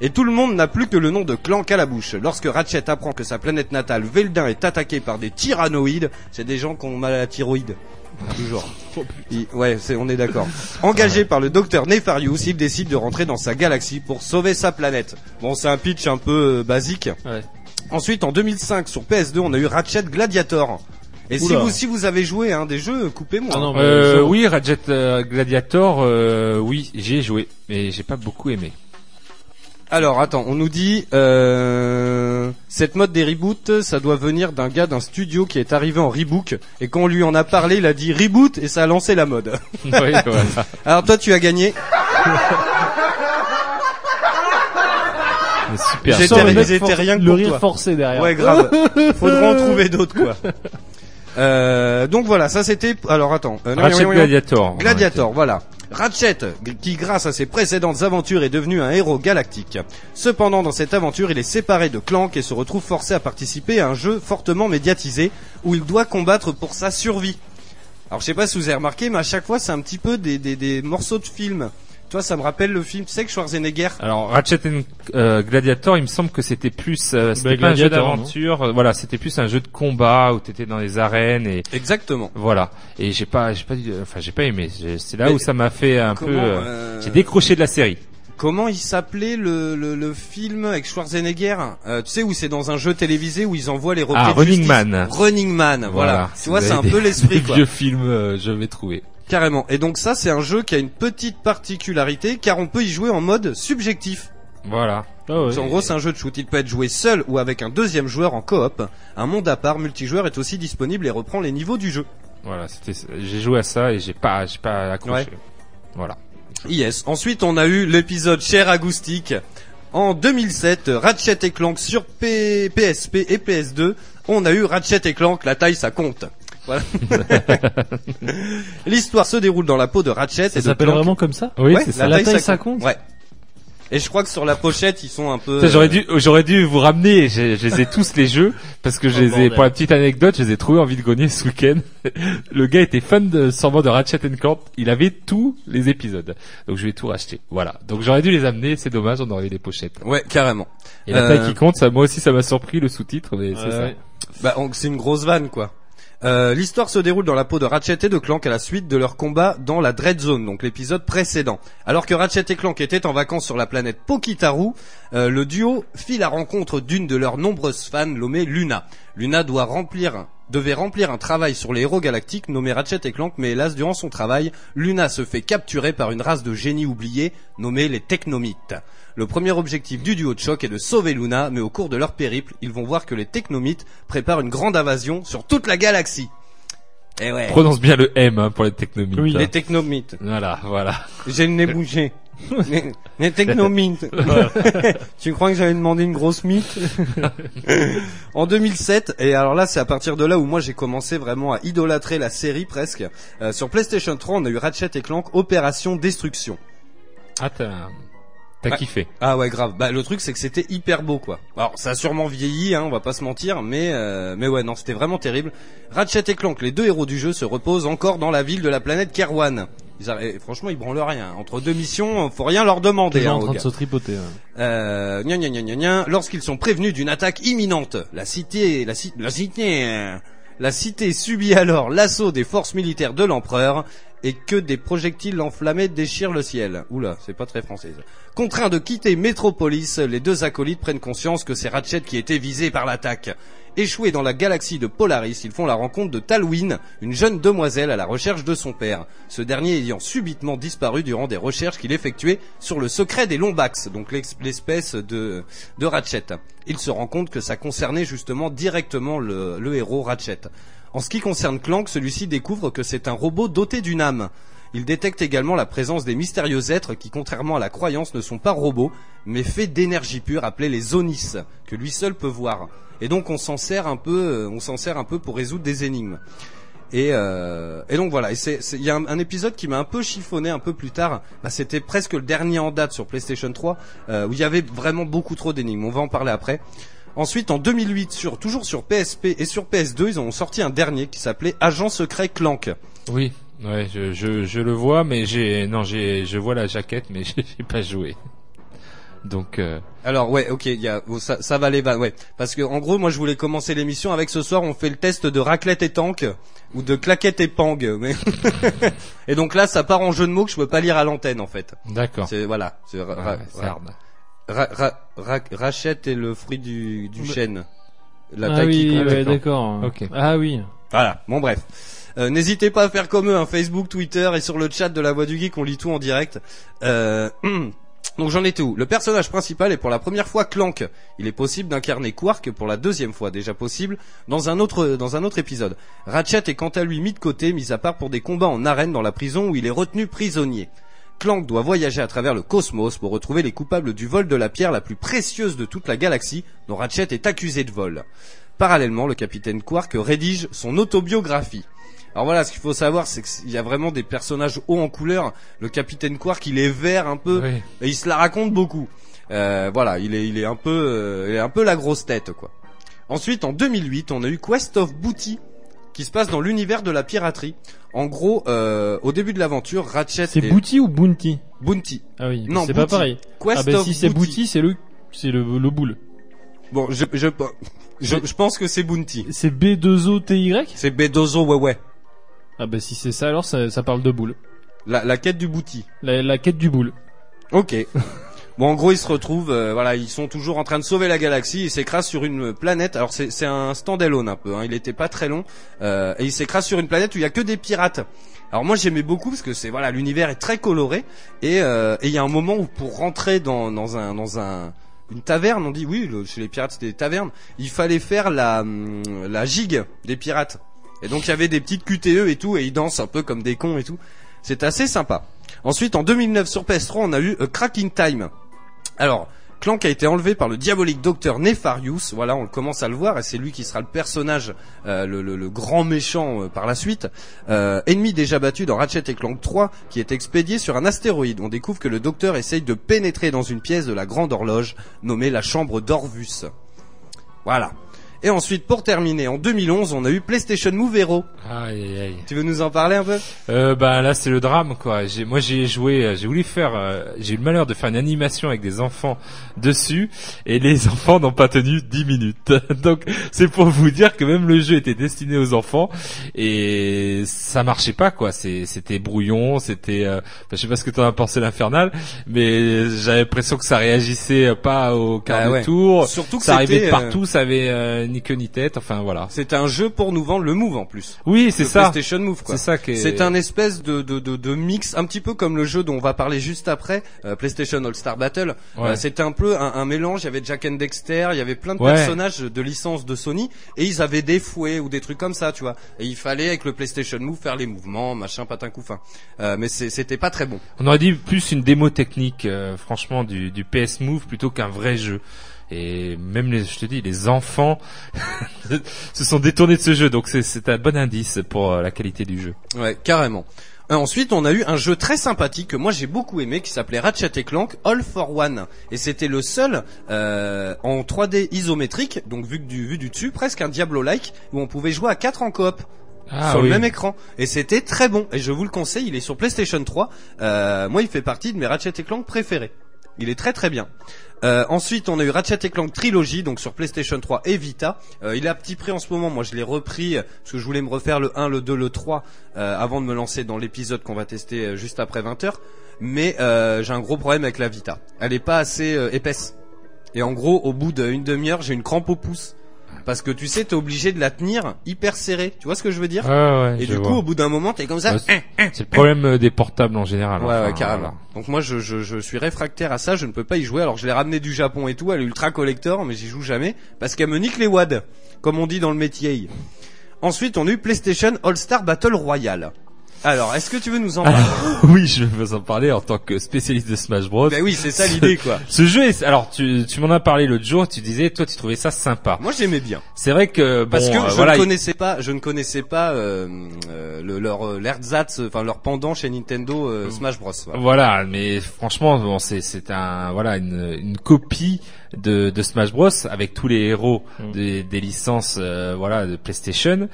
Et tout le monde n'a plus que le nom de Clank à la bouche. Lorsque Ratchet apprend que sa planète natale, Veldin, est attaquée par des tyrannoïdes, c'est des gens qui ont mal à la thyroïde. Toujours. Il- ouais, c'est, on est d'accord. Engagé par le docteur Nefarious, il décide de rentrer dans sa galaxie pour sauver sa planète. Bon, c'est un pitch un peu euh, basique. Ensuite, en 2005, sur PS2, on a eu Ratchet Gladiator. Et si Oula. vous, si vous avez joué à un des jeux, coupez-moi. Ah euh, oui, Ratchet euh, Gladiator, euh, oui, j'ai joué, mais j'ai pas beaucoup aimé. Alors attends, on nous dit euh, cette mode des reboots, ça doit venir d'un gars d'un studio qui est arrivé en rebook et quand on lui en a parlé, il a dit reboot et ça a lancé la mode. Oui, voilà. Alors toi, tu as gagné. Mais super. J'étais- Sans le mec j'étais for- rien que le pour rire toi. forcé derrière. Ouais, grave. Faudra en trouver d'autres quoi. Euh, donc voilà, ça c'était. Alors attends. Euh, non, Ratchet non, non, non. Gladiator. Gladiator, voilà. Ratchet, qui grâce à ses précédentes aventures est devenu un héros galactique. Cependant, dans cette aventure, il est séparé de Clank et se retrouve forcé à participer à un jeu fortement médiatisé où il doit combattre pour sa survie. Alors je sais pas si vous avez remarqué, mais à chaque fois c'est un petit peu des, des, des morceaux de films. Toi, ça me rappelle le film, tu sais que Schwarzenegger. Alors Ratchet and, euh, Gladiator, il me semble que c'était plus, euh, c'était Bah, pas un jeu d'aventure, euh, voilà, c'était plus un jeu de combat où t'étais dans les arènes et Exactement. voilà. Et j'ai pas, j'ai pas, dit- enfin j'ai pas aimé. C'est là Mais où ça m'a fait un comment, peu, euh, euh, j'ai décroché de la série. Comment il s'appelait le, le, le film avec Schwarzenegger euh, Tu sais où c'est dans un jeu télévisé où ils envoient les requêtes Ah, Running justice. Man. Running Man, voilà. Tu vois, c'est un peu l'esprit quoi. Vieux film, euh, je vais trouver. Carrément. Et donc ça, c'est un jeu qui a une petite particularité car on peut y jouer en mode subjectif. Voilà. Ah ouais. En gros, c'est un jeu de shoot. Il peut être joué seul ou avec un deuxième joueur en coop. Un monde à part multijoueur est aussi disponible et reprend les niveaux du jeu. Voilà, c'était, j'ai joué à ça et j'ai pas, j'ai pas accroché. Ouais. Voilà. Yes. Ensuite, on a eu l'épisode Cher Acoustique. En 2007, Ratchet et Clank sur P- PSP et PS2. On a eu Ratchet et Clank, la taille ça compte. Voilà. L'histoire se déroule dans la peau de Ratchet Ça s'appelle vraiment comme ça Oui, Ouais, c'est ça. La taille, ça compte Ouais. Et je crois que sur la pochette, ils sont un peu. Ça, j'aurais euh, dû, j'aurais dû vous ramener. Je, je les ai tous les jeux parce que je Oh, les ai, bordel. pour la petite anecdote, je les ai trouvés en vide grenier ce week-end. Le gars était fan de sûrement de Ratchet Clank. Il avait tous les épisodes, donc je vais tout racheter. Voilà. Donc j'aurais dû les amener. C'est dommage, on aurait eu les pochettes. Ouais, carrément. Et la Euh, taille qui compte, ça, moi aussi, ça m'a surpris le sous-titre, mais c'est ça. ouais. Bah, c'est une grosse vanne, quoi. Euh, L'histoire se déroule dans la peau de Ratchet et de Clank à la suite de leur combat dans la Dread Zone, donc l'épisode précédent. Alors que Ratchet et Clank étaient en vacances sur la planète Pokitaru, euh, le duo fit la rencontre d'une de leurs nombreuses fans nommée Luna. Luna doit remplir devait remplir un travail sur les héros galactiques nommés Ratchet et Clank, mais hélas, durant son travail, Luna se fait capturer par une race de génies oubliés nommés les Technomites. Le premier objectif du duo de choc est de sauver Luna, mais au cours de leur périple, ils vont voir que les Technomites préparent une grande invasion sur toute la galaxie. Eh ouais. Prononce bien le M hein, pour les technomites. Oui. hein. Les Technomites. Voilà, voilà. J'ai le nez bougé. les, Technomites. tu crois que j'avais demandé une grosse mythe En 2007, et alors là c'est à partir de là où moi j'ai commencé vraiment à idolâtrer la série presque. euh, sur PlayStation 3, on a eu Ratchet et Clank Opération Destruction. Ah, t'as, Ouais. kiffé. Ah ouais grave. Bah le truc c'est que c'était hyper beau quoi. Alors ça a sûrement vieilli, hein, on va pas se mentir, mais euh, mais ouais non c'était vraiment terrible. Ratchet et Clank, les deux héros du jeu, se reposent encore dans la ville de la planète Kerwan. Ils et franchement ils branlent rien. Entre deux missions, faut rien leur demander. Hein, en train de se tripoter. ouais. Euh, gna gna gna gna gna, lorsqu'ils sont prévenus d'une attaque imminente, la cité, la, ci- la cité, euh, la cité subit alors l'assaut des forces militaires de l'empereur et que des projectiles enflammés déchirent le ciel. Oula, c'est pas très français. ça. Contraints de quitter Métropolis, les deux acolytes prennent conscience que c'est Ratchet qui était visé par l'attaque. Échoués dans la galaxie de Polaris, ils font la rencontre de Talwyn, une jeune demoiselle à la recherche de son père. Ce dernier ayant subitement disparu durant des recherches qu'il effectuait sur le secret des Lombax, donc l'espèce de, Ratchet. Il se rend compte que ça concernait justement directement le héros Ratchet. En ce qui concerne Clank, celui-ci découvre que c'est un robot doté d'une âme. Il détecte également la présence des mystérieux êtres qui, contrairement à la croyance, ne sont pas robots, mais faits d'énergie pure appelée les Onis, que lui seul peut voir. Et donc on s'en sert un peu, euh, on s'en sert un peu pour résoudre des énigmes. Et, euh, et donc voilà, il y a un, un épisode qui m'a un peu chiffonné un peu plus tard. Bah, C'était presque le dernier en date sur PlayStation 3, euh, où il y avait vraiment beaucoup trop d'énigmes. On va en parler après. Ensuite, en 2008, sur, toujours sur PSP et sur PS2, ils ont sorti un dernier qui s'appelait Agent Secret Clank. Oui, ouais, je, je, je le vois, mais j'ai non, j'ai je vois la jaquette, mais j'ai pas joué. Donc euh, Alors ouais, ok, il y a, oh, ça, ça va les ouais. Parce que en gros, moi, je voulais commencer l'émission avec ce soir, on fait le test de raclette et tank ou de claquette et pang. Mais et donc là, ça part en jeu de mots que je peux pas lire à l'antenne en fait. d'accord. C'est voilà, c'est Ouais, ra-. Ra- ra- ra- rachette est le fruit du, du Mais- chêne. La ah taille qui oui, compte. ouais, d'accord. Ok. Ah oui. Voilà, bon bref. Euh, N'hésitez pas à faire comme eux, hein, Facebook, Twitter et sur le chat de la Voix du Geek, on lit tout en direct. Euh, donc j'en étais où Le personnage principal est pour la première fois Clank. Il est possible d'incarner Quark pour la deuxième fois, déjà possible, dans un autre dans un autre épisode. Ratchet est quant à lui mis de côté, mis à part pour des combats en arène dans la prison où il est retenu prisonnier. Clank doit voyager à travers le cosmos pour retrouver les coupables du vol de la pierre la plus précieuse de toute la galaxie, dont Ratchet est accusé de vol. Parallèlement, le capitaine Quark rédige son autobiographie. Alors voilà, ce qu'il faut savoir, c'est qu'il y a vraiment des personnages hauts en couleur. Le capitaine Quark, il est vert un peu, Oui. et il se la raconte beaucoup. Euh, voilà, il est, il est un peu, euh, il est un peu la grosse tête, quoi. Ensuite, en 2008, on a eu Quest of Booty, qui se passe dans l'univers de la piraterie. En gros, euh, au début de l'aventure, Ratchet C'est et Booty ou Bounty Bounty. Ah oui, Non, c'est pas pareil. Quest ah bah of si c'est Booty. C'est le c'est le, le boule. Bon, je, je, je, je pense que c'est Bounty. C'est B2OTY C'est Bedozo, ouais, ouais. Ah bah si c'est ça alors ça, ça parle de boule. La, la quête du Booty. La, la quête du boule. Ok. Bon, en gros, ils se retrouvent, euh, voilà, ils sont toujours en train de sauver la galaxie. Ils s'écrasent sur une planète. Alors, c'est un stand-alone un peu. Hein, il était pas très long. Euh, et ils s'écrasent sur une planète où il y a que des pirates. Alors moi, j'aimais beaucoup parce que c'est voilà, l'univers est très coloré. Et euh, il y a un moment où pour rentrer dans dans un dans un une taverne, on dit oui, chez les pirates c'était des tavernes. Il fallait faire la hum, la gigue des pirates. Et donc il y avait des petites QTE et tout, et ils dansent un peu comme des cons et tout. C'est assez sympa. Ensuite, en 2009 sur PS3, on a eu A Cracking Time. Alors, Clank a été enlevé par le diabolique docteur Nefarius. Voilà, on commence à le voir et c'est lui qui sera le personnage, euh, le, grand méchant euh, par la suite. Euh, ennemi déjà battu dans Ratchet et Clank 3, qui est expédié sur un astéroïde. On découvre que le docteur essaye de pénétrer dans une pièce de la grande horloge, nommée la chambre d'Orvus. Voilà. Et ensuite, pour terminer, en 2011, on a eu PlayStation Move Hero. Aïe aïe. Tu veux nous en parler un peu? Euh, bah là c'est le drame quoi. J'ai, moi j'ai joué, euh, j'ai voulu faire, euh, j'ai eu le malheur de faire une animation avec des enfants dessus et les enfants n'ont pas tenu 10 minutes. Donc c'est pour vous dire que même le jeu était destiné aux enfants et ça marchait pas quoi. C'était brouillon, c'était, euh, je sais pas ce que t'en as pensé l'infernal, mais j'avais l'impression que ça réagissait pas au quart Ah de ouais. tour. Surtout que ça arrivait de euh, partout, ça avait euh, ni queue ni tête. Enfin voilà. C'est un jeu pour nous vendre le Move en plus. Oui c'est ça. PlayStation Move quoi. C'est ça qui est- C'est un espèce de, de, de, de mix, un petit peu comme le jeu dont on va parler juste après, euh, PlayStation All Star Battle. Ouais. Euh, C'était un peu un, un mélange. Il y avait Jack and Dexter, il y avait plein de Ouais. personnages de licence de Sony et ils avaient des fouets ou des trucs comme ça, tu vois. Et il fallait avec le PlayStation Move faire les mouvements, machin, patin couffin. Euh, mais c'était pas très bon. On aurait dit plus une démo technique, euh, franchement, du, du PS Move plutôt qu'un vrai jeu. Et même les, je te dis, les enfants se sont détournés de ce jeu, donc c'est- c'est un bon indice pour euh, la qualité du jeu. Ouais, carrément. Euh, ensuite, on a eu un jeu très sympathique que moi j'ai beaucoup aimé qui s'appelait Ratchet et Clank All for One et c'était le seul euh, en 3D isométrique, donc vu que du vu du dessus, presque un Diablo-like où on pouvait jouer à 4 en coop. Ah sur oui. le même écran et c'était très bon et je vous le conseille il est sur PlayStation 3 euh, moi il fait partie de mes Ratchet et Clank préférés il est très très bien euh, ensuite, on a eu Ratchet et Clank Trilogy, donc sur PlayStation 3 et Vita. Euh, il est à petit prix en ce moment. Moi, je l'ai repris euh, parce que je voulais me refaire le 1, le 2, le 3 euh, avant de me lancer dans l'épisode qu'on va tester juste après 20h. Mais j'ai un gros problème avec la Vita. Elle est pas assez épaisse. Et en gros, au bout d'une demi-heure, j'ai une crampe au pouce. Parce que tu sais, t'es obligé de la tenir hyper serrée. Tu vois ce que je veux dire Ouais, ouais, Et du vois. coup, au bout d'un moment, t'es comme ça. Ouais, c'est c'est le problème euh, des portables en général. Ouais, enfin, ouais, carrément. voilà. Donc moi, je, je, je suis réfractaire à ça, je ne peux pas y jouer. Alors je l'ai ramené du Japon et tout, elle est ultra collector, mais j'y joue jamais parce qu'elle me nique les wads, comme on dit dans le métier. Ensuite, on a eu PlayStation All Star Battle Royale. Alors, est-ce que tu veux nous en parler oui, je vais vous en parler en tant que spécialiste de Smash Bros. Ben oui, c'est ça l'idée, quoi. Ce jeu est, alors tu, tu m'en as parlé l'autre jour, tu disais, toi tu trouvais ça sympa. Moi, j'aimais bien. C'est vrai que, bon, Parce que euh, je voilà, ne connaissais pas, je ne connaissais pas euh, euh, le, leur euh, l'ersatz, enfin leur pendant chez Nintendo euh, Smash Bros. voilà. Voilà, mais franchement, bon, c'est c'est un voilà une, une copie de, de Smash Bros avec tous les héros des, des licences euh, voilà de PlayStation.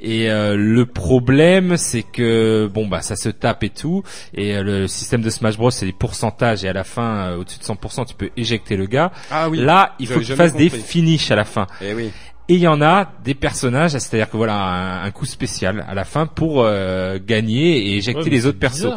Et euh, le problème, c'est que bon bah ça se tape et tout. Et euh, le système de Smash Bros, c'est des pourcentages et à la fin, euh, au-dessus de 100%, tu peux éjecter le gars. Ah oui. Là, il faut que tu fasses des finishes à la fin. Eh oui. Et il y en a des personnages, c'est-à-dire que voilà un, un coup spécial à la fin pour euh, gagner et éjecter Ouais, les autres persos.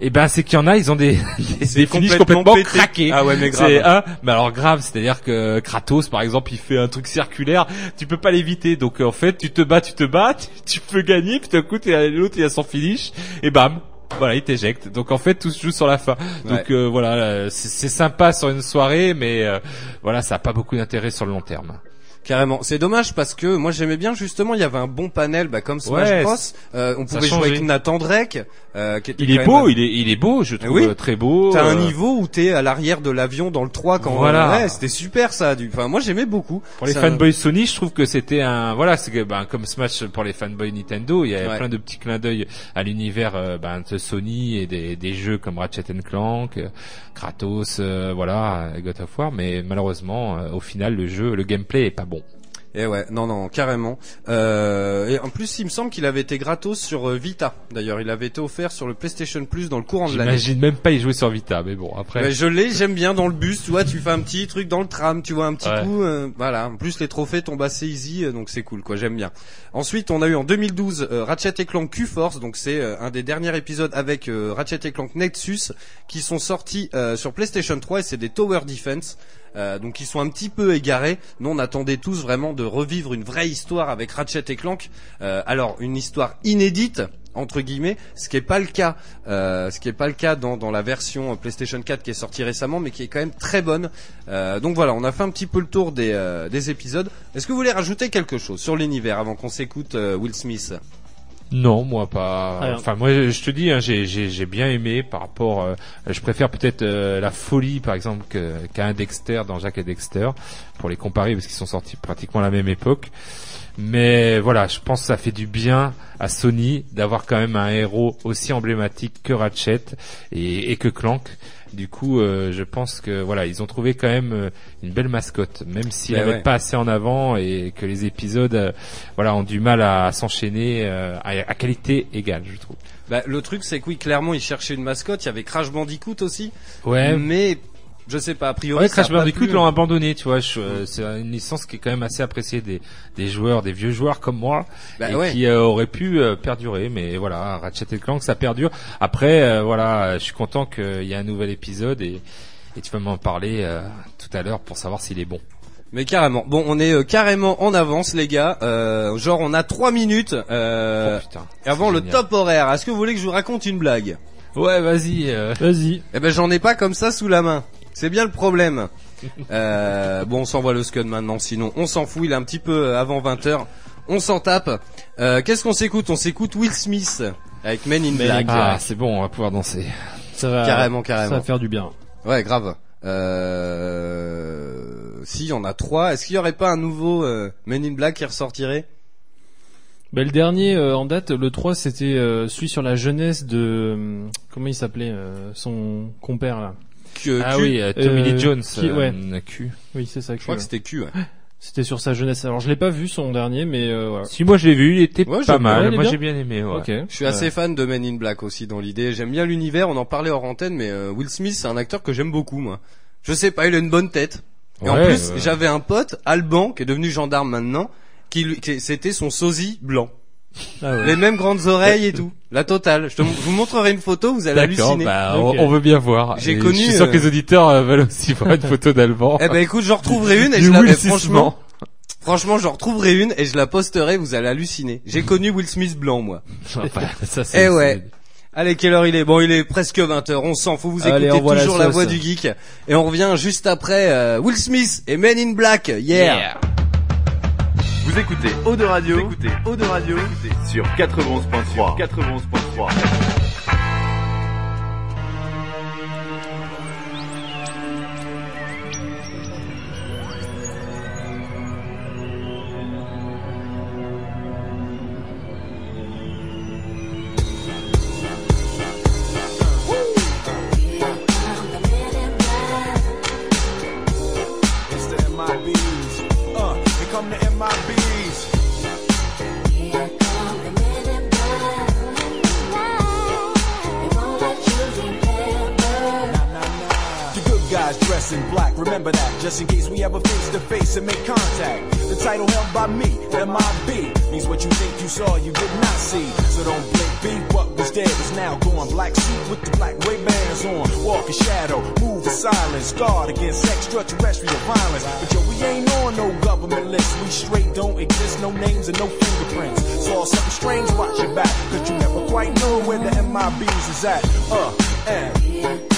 Et ben c'est qu'il y en a, ils ont des des, finishes complètement complètement craqués. Ah ouais, mais grave. C'est un, mais alors grave, c'est-à-dire que Kratos par exemple, il fait un truc circulaire, tu peux pas l'éviter. Donc en fait, tu te bats, tu te bats, tu, tu peux gagner, puis d'un coup t'es- l'autre il a son finish et bam. Voilà, il t'éjecte. Donc en fait, tout se joue sur la fin. Donc euh, voilà, euh, c'est sympa sur une soirée, mais euh, voilà, ça a pas beaucoup d'intérêt sur le long terme. Carrément. C'est dommage parce que moi j'aimais bien justement, il y avait un bon panel, bah, comme Smash Ouais, Bros. Euh, on pouvait jouer avec Nathan Drake. Euh, qui était Il est même- beau, il est il est beau, je trouve Oui. euh, très beau. T'as un euh, niveau où t'es à l'arrière de l'avion dans le 3 quand Voilà. ouais, c'était super ça. Du... Enfin moi j'aimais beaucoup. Pour les un- fanboys Sony, je trouve que c'était un voilà, c'est que ben, comme Smash pour les fanboys Nintendo, il y a Ouais. plein de petits clins d'œil à l'univers euh, ben, de Sony et des, des jeux comme Ratchet Clank, Kratos, voilà, God of War, mais malheureusement, au final, le jeu, le gameplay est pas bon. Et ouais, non, non, carrément. Euh, et en plus, il me semble qu'il avait été gratos sur euh, Vita. D'ailleurs, il avait été offert sur le PlayStation Plus dans le courant de l'année. J'imagine même pas y jouer sur Vita, mais bon, après. Mais je l'ai, j'aime bien dans le bus, tu vois, tu fais un petit truc dans le tram, tu vois, un petit Ouais. coup, euh, voilà. En plus, les trophées tombent assez easy, euh, donc c'est cool, quoi, j'aime bien. Ensuite, on a eu en 2012 euh, Ratchet et Clank Q-Force, donc c'est un des derniers épisodes avec Ratchet et Clank Nexus, qui sont sortis sur PlayStation 3 et c'est des Tower Defense. Euh, donc ils sont un petit peu égarés. Nous on attendait tous vraiment de revivre une vraie histoire avec Ratchet et Clank. Euh, alors une histoire inédite entre guillemets, ce qui est pas le cas, euh, ce qui est pas le cas dans, la version PlayStation 4 qui est sortie récemment, mais qui est quand même très bonne. Donc voilà, on a fait un petit peu le tour des, des épisodes. Est-ce que vous voulez rajouter quelque chose sur l'univers avant qu'on s'écoute Will Smith? Non, moi pas. Alors- Enfin, moi, je te dis, hein, j'ai j'ai j'ai bien aimé par rapport. euh, je préfère peut-être euh, la folie, par exemple, que- qu'à un Dexter dans Jack et Dexter pour les comparer parce qu'ils sont sortis pratiquement à la même époque. Mais voilà, je pense que ça fait du bien à Sony d'avoir quand même un héros aussi emblématique que Ratchet et, et que Clank. Du coup, euh, je pense que voilà, ils ont trouvé quand même euh, une belle mascotte, même s'ils Ben la ouais. pas assez en avant et que les épisodes, euh, voilà, ont du mal à, s'enchaîner euh, à, à qualité égale, je trouve. bah, Le truc c'est que oui, clairement ils cherchaient une mascotte. Il y avait Crash Bandicoot aussi. Ouais. Mais je sais pas, a priori. Ouais, Crash Bandicoot plu. l'ont abandonné, tu vois. je- euh, c'est une licence qui est quand même assez appréciée des, des joueurs, des vieux joueurs comme moi, Bah et ouais. qui euh, aurait pu euh, perdurer. Mais voilà, Ratchet et Clank, ça perdure. Après, euh, voilà, je suis content qu'il y ait un nouvel épisode et, et tu vas m'en parler euh, tout à l'heure pour savoir s'il est bon. Mais carrément. Bon, on est euh, carrément en avance, les gars. Euh, genre, on a trois minutes euh, Oh, putain, avant le top horaire. Est-ce que vous voulez que je vous raconte une blague? Ouais, vas-y. euh. Vas-y. Eh ben, j'en ai pas comme ça sous la main. C'est bien le problème. Euh, bon, on s'envoie le scud maintenant. Sinon, on s'en fout. Il est un petit peu euh, avant 20 h On s'en tape. Euh, Qu'est-ce qu'on s'écoute? On s'écoute Will Smith avec Men in Black. Ah, c'est bon, on va pouvoir danser. Ça va. Carrément, carrément. Ça va faire du bien. Ouais, grave. Euh... Si, il y en a trois. Est-ce qu'il y aurait pas un nouveau euh, Men in Black qui ressortirait? Ben, le dernier euh, en date, le 3, c'était euh, celui sur la jeunesse de euh, comment il s'appelait euh, son compère là? Ah Q oui, euh, Tommy Lee Euh, Jones. qui- ouais. euh, Q. Oui, c'est ça. Je crois que c'était Q. Ouais. C'était sur sa jeunesse. Alors je l'ai pas vu son dernier, mais euh, voilà. Si moi je l'ai vu, il était Ouais, pas mal. moi j'ai bien aimé. Ouais. Ok. Je suis assez fan de Men in Black aussi dans l'idée. J'aime bien l'univers. On en parlait hors antenne, mais euh, Will Smith, c'est un acteur que j'aime beaucoup, moi. Je sais pas, il a une bonne tête. Et en Ouais, plus, ouais. j'avais un pote, Alban, qui est devenu gendarme maintenant, qui, lui- qui- c'était son sosie blanc. Ah ouais. Les mêmes grandes oreilles et tout. La totale. Je, te, je vous montrerai une photo, vous allez D'accord, halluciner. bah, Ok. on, on veut bien voir. J'ai connu, Je suis sûr euh, que les auditeurs euh, veulent aussi voir une photo d'Alban. Eh ben écoute, j'en retrouverai une et Du je la Will Smith franchement, franchement, j'en retrouverai une et je la posterai, vous allez halluciner. J'ai connu Will Smith blanc, moi. Enfin, ça, c'est- Eh ouais. Allez, quelle heure il est? Bon, il est presque 20h, on s'en fout, vous Allez, écoutez la toujours la, sauce. voix du geek. Et on revient juste après euh, Will Smith et Men in Black, yeah. Vous écoutez. Eau de Radio, vous écoutez. Eau de Radio. Sur 91.3. 91.3. silence, guard against extraterrestrial violence. But yo, we ain't on no government list, we straight don't exist, no names and no fingerprints. Saw something strange, watch your back, cause you never quite know where the MIBs is at. Uh, and.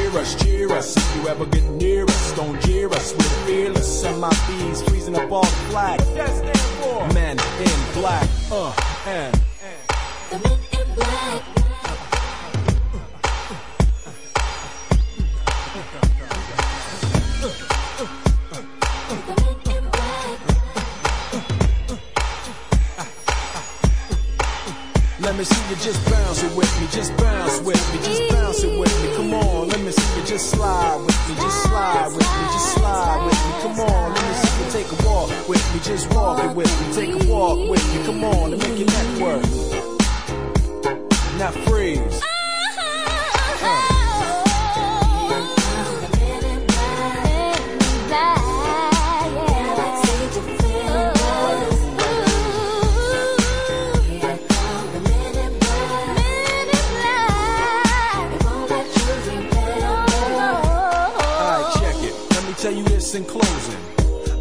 us, cheer us. If you ever get near us, don't jeer us. We're fearless. MIBs freezing up all the flag. What that stand for? Men in black. Uh, and. Let me see you just bounce it with me, just bounce with me, just bounce it with me. Come on, let me see you just slide with me, just slide with me, just slide with me. Come on, let me see you take a walk with me, just walk it with me, take a walk with me. Come on, and make your neck work. Now freeze. Alright,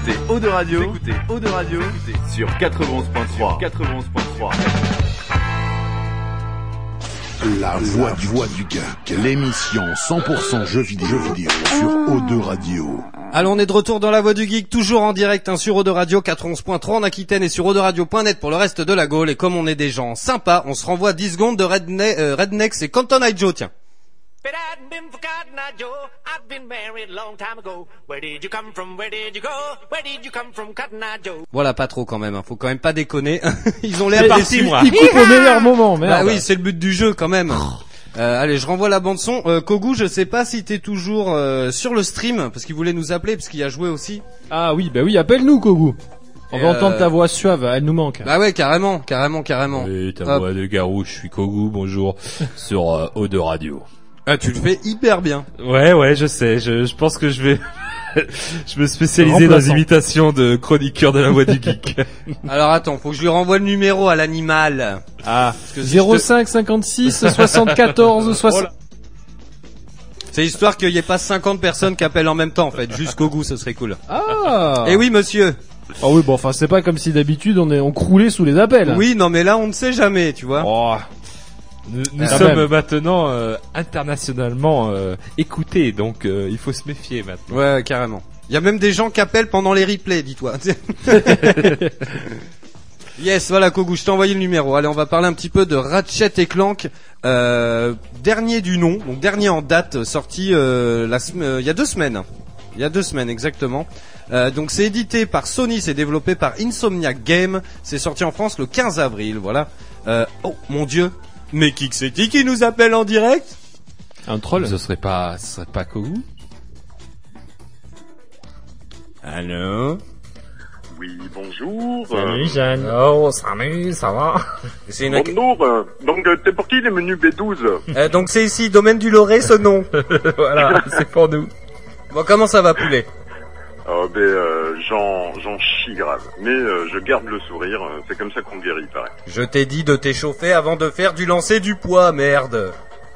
écoutez Eau de Radio, vous écoutez Eau de Radio sur 91.3. 91.3. La voix du, voix du geek, l'émission 100% jeux vidéo, jeux vidéo sur O2 Radio. Alors on est de retour dans la voie du geek, toujours en direct hein, sur Eau de Radio 411.3 en Aquitaine et sur Radio.net pour le reste de la Gaule. Et comme on est des gens sympas, on se renvoie 10 secondes de Redne euh, Rednecks et Canton Joe, tiens. But I'd been forgotten, I Joe. I'd been married a long time ago. Where did you come from? Where did you go? Where did you come from, Cotton Eye Joe? Voilà, pas trop quand même, hein. faut quand même pas déconner. Ils ont l'air parti, moi. il coupe au meilleur moment, merde. Bah oui, c'est le but du jeu quand même. Euh, allez, je renvoie la bande son. Euh, Kogu, je sais pas si t'es toujours euh, sur le stream parce qu'il voulait nous appeler parce qu'il a joué aussi. Ah oui, bah oui, appelle-nous, Kogu. On Et va euh, entendre ta voix suave, elle nous manque. Bah ouais, carrément, carrément, carrément. Oui, ta Hop. voix de garou, je suis Kogu, bonjour, sur euh, O2 Radio. Ah, tu le fais hyper bien. Ouais, ouais, je sais, je, je pense que je vais... je me spécialiser dans les imitations de chroniqueurs de la voix du geek. Alors attends, faut que je lui renvoie le numéro à l'animal. Ah, Parce que si je te- 05 56 74 60. C'est histoire qu'il y ait pas 50 personnes qui appellent en même temps, en fait. Jusqu'au goût, ce serait cool. Ah Eh oui, monsieur. Ah oui, bon, enfin, c'est pas comme si d'habitude on est on croulait sous les appels. Oui, non, mais là, on ne sait jamais, tu vois. Oh. Nous, sommes même. maintenant euh, internationalement euh, écoutés, donc euh, il faut se méfier maintenant. Ouais, carrément. Il y a même des gens qui appellent pendant les replays, dis-toi. yes, voilà, Kogu, je t'ai envoyé le numéro. Allez, on va parler un petit peu de Ratchet et Clank. Euh, dernier du nom, donc dernier en date, sorti euh, la euh, il y a deux semaines. Il y a deux semaines exactement. Euh, donc c'est édité par Sony, c'est développé par Insomniac Game. C'est sorti en France le 15 avril, voilà. Euh, oh mon dieu, mais qui que c'est-il qui nous appelle en direct? Un troll. Ce serait pas, ce serait pas Kogu? Allô? Oui, bonjour. Jeanne. Oh, salut, ça va? C'est une... Bonjour. euh, Donc, euh, t'es pour qui les menus B12 Euh, donc c'est ici, domaine du Loré, ce nom. Voilà, c'est pour nous. Bon, comment ça va, poulet? Oh, ben, euh, j'en, j'en chie grave. Mais euh, je garde le sourire. euh, C'est comme ça qu'on guérit, pareil. Je t'ai dit de t'échauffer avant de faire du lancer du poids, merde.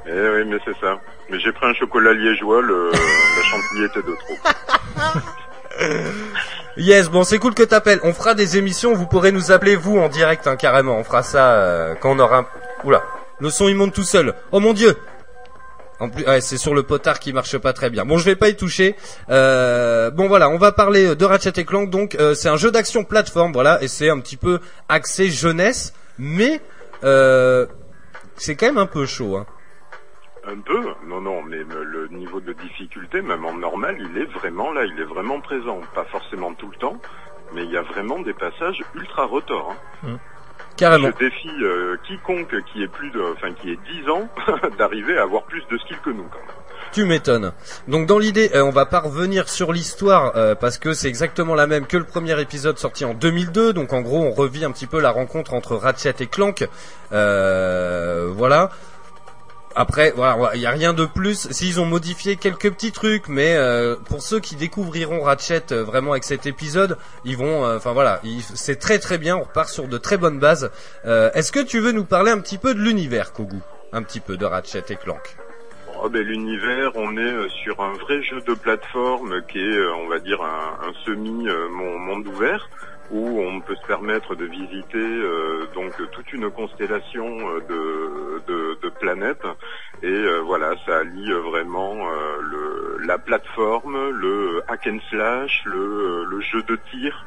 Eh oui, mais c'est ça. Mais j'ai pris un chocolat liégeois. Le, la chantilly était de trop. Yes, bon, c'est cool que t'appelles. On fera des émissions, vous pourrez nous appeler, vous, en direct, hein, carrément. On fera ça quand on aura un... Oula, le son, il monte tout seul. Oh mon dieu en plus, ouais, c'est sur le potard qui marche pas très bien. Bon, je vais pas y toucher. Euh, bon, voilà, on va parler de Ratchet et Clank. Donc, euh, c'est un jeu d'action plateforme, voilà, et c'est un petit peu axé jeunesse, mais euh, c'est quand même un peu chaud. Hein. Un peu Non, non, mais le niveau de difficulté, même en normal, il est vraiment là. Il est vraiment présent. Pas forcément tout le temps, mais il y a vraiment des passages ultra retors. Hein. Carrément. Je défie euh, quiconque qui ait plus de, enfin qui ait 10 ans d'arriver à avoir plus de skill que nous. Quand même. Tu m'étonnes. Donc dans l'idée, euh, on va pas revenir sur l'histoire euh, parce que c'est exactement la même que le premier épisode sorti en 2002. Donc en gros, on revit un petit peu la rencontre entre Ratchet et Clank. Euh, voilà. Après, voilà, il y a rien de plus. S'ils ont modifié quelques petits trucs, mais euh, pour ceux qui découvriront Ratchet euh, vraiment avec cet épisode, ils vont, euh, enfin voilà, c'est très très bien. On repart sur de très bonnes bases. Euh, Est-ce que tu veux nous parler un petit peu de l'univers, Kogu, un petit peu de Ratchet et Clank Oh, ben, l'univers, on est sur un vrai jeu de plateforme qui est, on va dire, un, semi mon- monde ouvert où on peut se permettre de visiter euh, donc toute une constellation euh, de, planètes et euh, voilà ça allie vraiment la plateforme, le hack and slash, le, jeu de tir.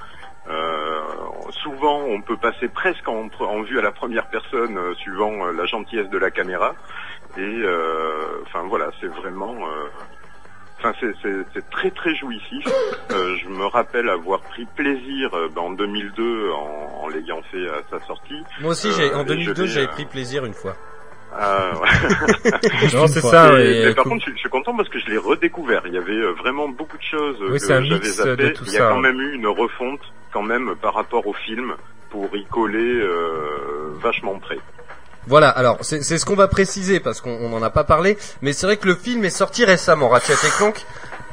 Souvent, on peut passer presque en, vue à la première personne suivant la gentillesse de la caméra. Et enfin voilà, c'est vraiment, enfin c'est c'est- c'est très très jouissif. Euh, je me rappelle avoir pris plaisir euh, ben, en 2002 en, en l'ayant fait à sa sortie. Moi aussi, j'ai, Euh, en et 2002, je l'ai, j'avais euh, pris plaisir une fois. ah, ouais. Non, c'est ça, Et- mais par contre, je, je suis content parce que je l'ai redécouvert. Il y avait euh, vraiment beaucoup de choses euh, Oui, que j'avais zappées. Il y a ça, quand même eu une refonte, quand même, par rapport au film, pour y coller euh, vachement près. Voilà, alors c'est c'est ce qu'on va préciser parce qu'on on en a pas parlé, mais c'est vrai que le film est sorti récemment, Ratchet et Clank.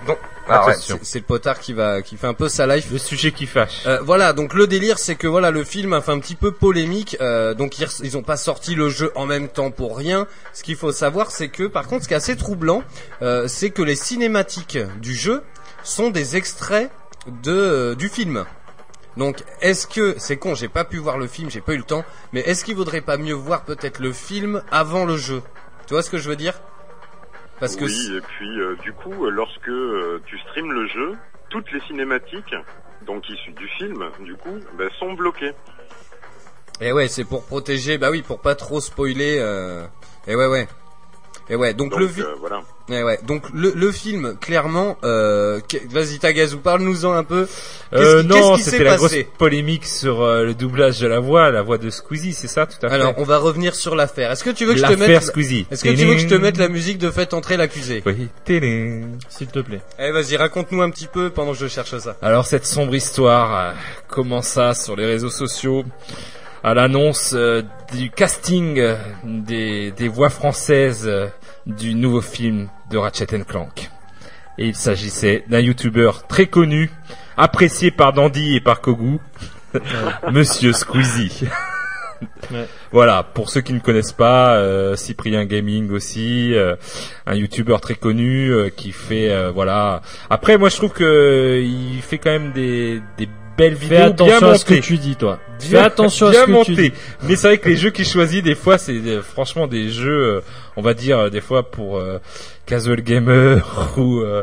Donc, ah ouais, Attention. c'est c'est le potard qui va qui fait un peu sa life. Le sujet qui fâche. Euh, voilà, donc le délire, c'est que voilà, le film a fait un petit peu polémique. euh, donc ils, ils ont pas sorti le jeu en même temps pour rien. Ce qu'il faut savoir, c'est que par contre, ce qui est assez troublant, euh, c'est que les cinématiques du jeu sont des extraits de euh, du film. Donc, est-ce que c'est con, j'ai pas pu voir le film, j'ai pas eu le temps, mais est-ce qu'il vaudrait pas mieux voir peut-être le film avant le jeu? Tu vois ce que je veux dire? Parce que oui, et puis euh, du coup, euh, lorsque euh, tu streames le jeu, toutes les cinématiques, donc issues du film, du coup, ben, sont bloquées. Et ouais, c'est pour protéger, bah oui, pour pas trop spoiler. Euh... Et ouais, ouais. Et ouais, donc, Donc, le vi- euh, voilà. Et ouais, donc le, le film, clairement, euh... vas-y Tagazu, parle-nous-en un peu. Qu'est-ce Euh, non, qui s'est c'était la grosse passé polémique sur euh, le doublage de la voix, la voix de Squeezie, c'est ça, tout à fait. Alors, on va revenir sur l'affaire. Est-ce que tu veux que je te mette Squeezie. Est-ce que tu veux que je te mette la musique de Faites entrer l'accusé? Oui. S'il te plaît. Eh vas-y, raconte-nous un petit peu pendant que je cherche ça. Alors cette sombre histoire euh, commença sur les réseaux sociaux à l'annonce euh, du casting euh, des, des voix françaises euh, du nouveau film de Ratchet Clank. Et il s'agissait d'un youtubeur très connu, apprécié par Dandy et par Kogu, Monsieur Squeezie. Ouais. Voilà, pour ceux qui ne connaissent pas, euh, Cyprien Gaming aussi, euh, un youtubeur très connu euh, qui fait voilà. Après, moi je trouve que il fait quand même des des belles Fais vidéos bien attention à ce que tu dis, toi. Fais Bien- attention à ce que tu dis. Mais c'est vrai que les jeux qu'il choisit, des fois, c'est euh, franchement des jeux, euh, on va dire, euh, des fois pour euh, casual gamer ou euh,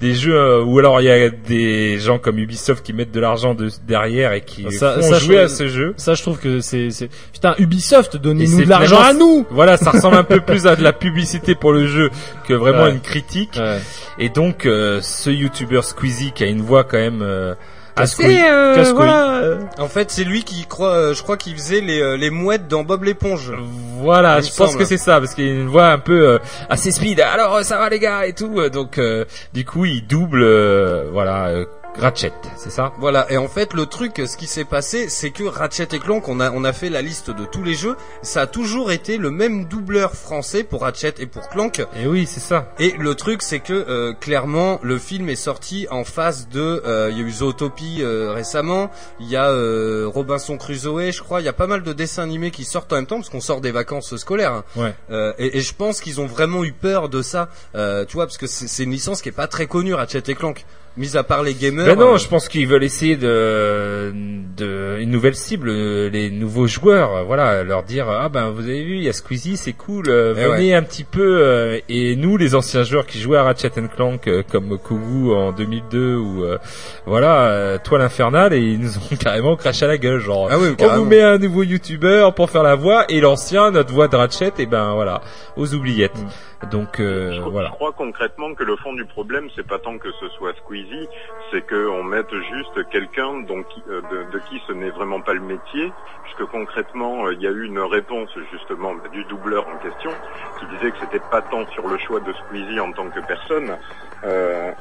des jeux ou alors il y a des gens comme Ubisoft qui mettent de l'argent de- derrière et qui Ça- font ça, jouer je- à ce jeu. Ça, je trouve que c'est, c'est, putain, Ubisoft, donnez-nous de l'argent à nous! Voilà, ça ressemble un peu plus à de la publicité pour le jeu que vraiment Ouais. une critique. Ouais. Et donc, ce YouTuber Squeezie qui a une voix quand même euh, euh, voilà, En fait, c'est lui qui croit, euh, je crois qu'il faisait les, euh, les mouettes dans Bob l'éponge. Voilà, Il je pense semble. que c'est ça, parce qu'il a une voix un peu euh, assez speed. Alors euh, ça va les gars et tout. euh, Donc euh, du coup il double, euh, voilà, euh, Ratchet, c'est ça? Voilà, et en fait, le truc, ce qui s'est passé, c'est que Ratchet et Clank, on a, on a fait la liste de tous les jeux, ça a toujours été le même doubleur français pour Ratchet et pour Clank. Et oui, c'est ça. Et le truc, c'est que, euh, clairement, le film est sorti en face de, euh, il y a eu Zootopie euh, récemment, il y a euh, Robinson Crusoe, je crois, il y a pas mal de dessins animés qui sortent en même temps, parce qu'on sort des vacances scolaires. hein. Ouais. Euh, et, et je pense qu'ils ont vraiment eu peur de ça, euh, tu vois, parce que c'est c'est une licence qui est pas très connue, Ratchet et Clank. Mis à part les gamers. Ben non, euh, je pense qu'ils veulent essayer de, de une nouvelle cible, euh, les nouveaux joueurs. euh, Voilà, leur dire ah ben vous avez vu, il y a Squeezie, c'est cool. euh, Eh venez un petit peu. euh, et nous, les anciens joueurs qui jouaient à Ratchet Clank comme Kogu en 2002 ou voilà, Toile infernale, et ils nous ont carrément craché à la gueule, genre. Ah oui, on vous met un nouveau YouTuber pour faire la voix et l'ancien, notre voix de Ratchet, et ben voilà, aux oubliettes. Donc euh, Je voilà. crois concrètement que le fond du problème, c'est pas tant que ce soit Squeezie, c'est qu'on mette juste quelqu'un donc euh, de, de qui ce n'est vraiment pas le métier, puisque concrètement, euh, il y a eu une réponse justement bah, du doubleur en question qui disait que c'était pas tant sur le choix de Squeezie en tant que personne. Euh,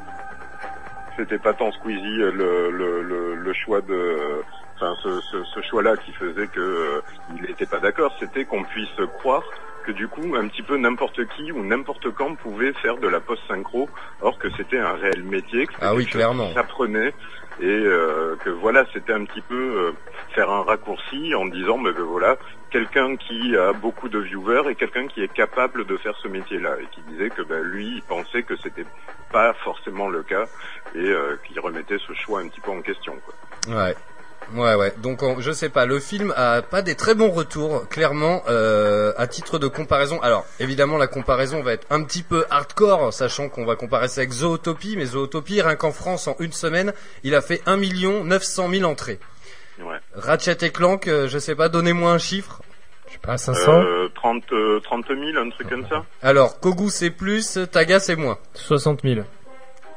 c'était pas tant Squeezie le, le, le, le choix de enfin ce, ce, ce choix-là qui faisait que euh, il n'était pas d'accord, c'était qu'on puisse croire que du coup un petit peu n'importe qui ou n'importe quand pouvait faire de la post synchro, or que c'était un réel métier, que Ah oui, clairement. s'apprenait et euh, que voilà c'était un petit peu euh, faire un raccourci en disant mais ben voilà quelqu'un qui a beaucoup de viewers et quelqu'un qui est capable de faire ce métier-là et qui disait que ben, lui il pensait que c'était pas forcément le cas et euh, qu'il remettait ce choix un petit peu en question. Quoi. Ouais. Ouais ouais donc on- je sais pas le film a pas des très bons retours clairement euh, à titre de comparaison alors évidemment la comparaison va être un petit peu hardcore sachant qu'on va comparer ça avec Zootopie mais Zootopie rien qu'en France en une semaine il a fait 1 million 900 000 entrées Ouais. Ratchet et Clank euh, je sais pas donnez-moi un chiffre je sais pas 500 Euh, 30, euh, 30 000, un truc comme ça alors Kogu c'est plus Taga c'est moins 60 000.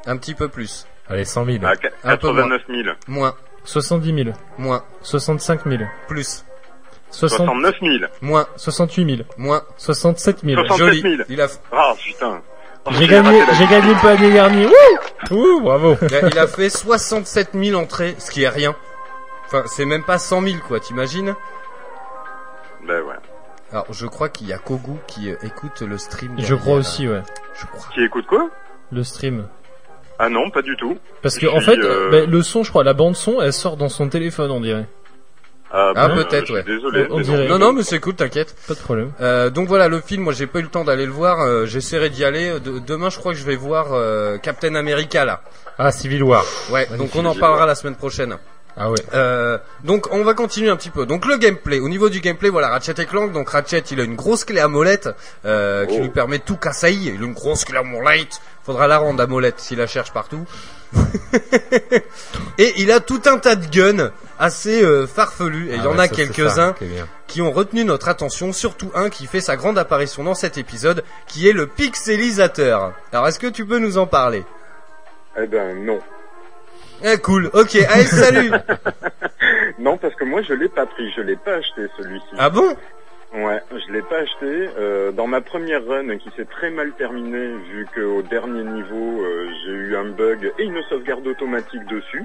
un petit peu plus Allez 100 000. Ah, qua- Un peu moins. 89 000. moins 70 000. moins 65 000. plus 60... 69 000. moins 68 000. moins 67 000. 67 joli 000. il a Ah putain. J'ai gagné, j'ai gagné le panier dernier. Wouh Ouh, bravo. Il a, il a fait 67 000 entrées, ce qui est rien. Enfin, c'est même pas 100 000, quoi, t'imagines? Ben ouais. Alors, je crois qu'il y a Kogu qui euh, écoute le stream. Je crois aussi, ouais. Je crois. Qui écoute quoi? Le stream. Ah non, pas du tout. Parce que en fait, euh, bah, le son, je crois, la bande son, elle sort dans son téléphone, on dirait. Ah, Ah, ben, peut-être, ouais. Désolé. On mais dirait. Non, non, mais c'est cool, t'inquiète. Pas de problème. Euh, donc voilà, le film, moi j'ai pas eu le temps d'aller le voir. euh, J'essaierai d'y aller. De- demain, je crois que je vais voir euh, Captain America là. Ah Civil War. Ouais. Donc on en parlera la semaine prochaine. Ah ouais. Euh, donc on va continuer un petit peu. Donc le gameplay. Au niveau du gameplay, voilà Ratchet et Clank. Donc Ratchet, il a une grosse clé à molette euh, qui Oh. lui permet de tout casser. Il a une grosse clé à molette. Faudra la rendre à molette s'il la cherche partout. et il a tout un tas de guns assez euh, farfelus. Et il y Ah en ouais, a quelques-uns qui ont retenu notre attention, surtout un qui fait sa grande apparition dans cet épisode, qui est le pixelisateur. Alors est-ce que tu peux nous en parler? Eh ben non. Eh cool, ok, allez salut Non, parce que moi je l'ai pas pris, je l'ai pas acheté celui-ci. Ah bon? Ouais, je l'ai pas acheté. Euh, dans ma première run qui s'est très mal terminée, vu qu'au dernier niveau euh, j'ai eu un bug et une sauvegarde automatique dessus.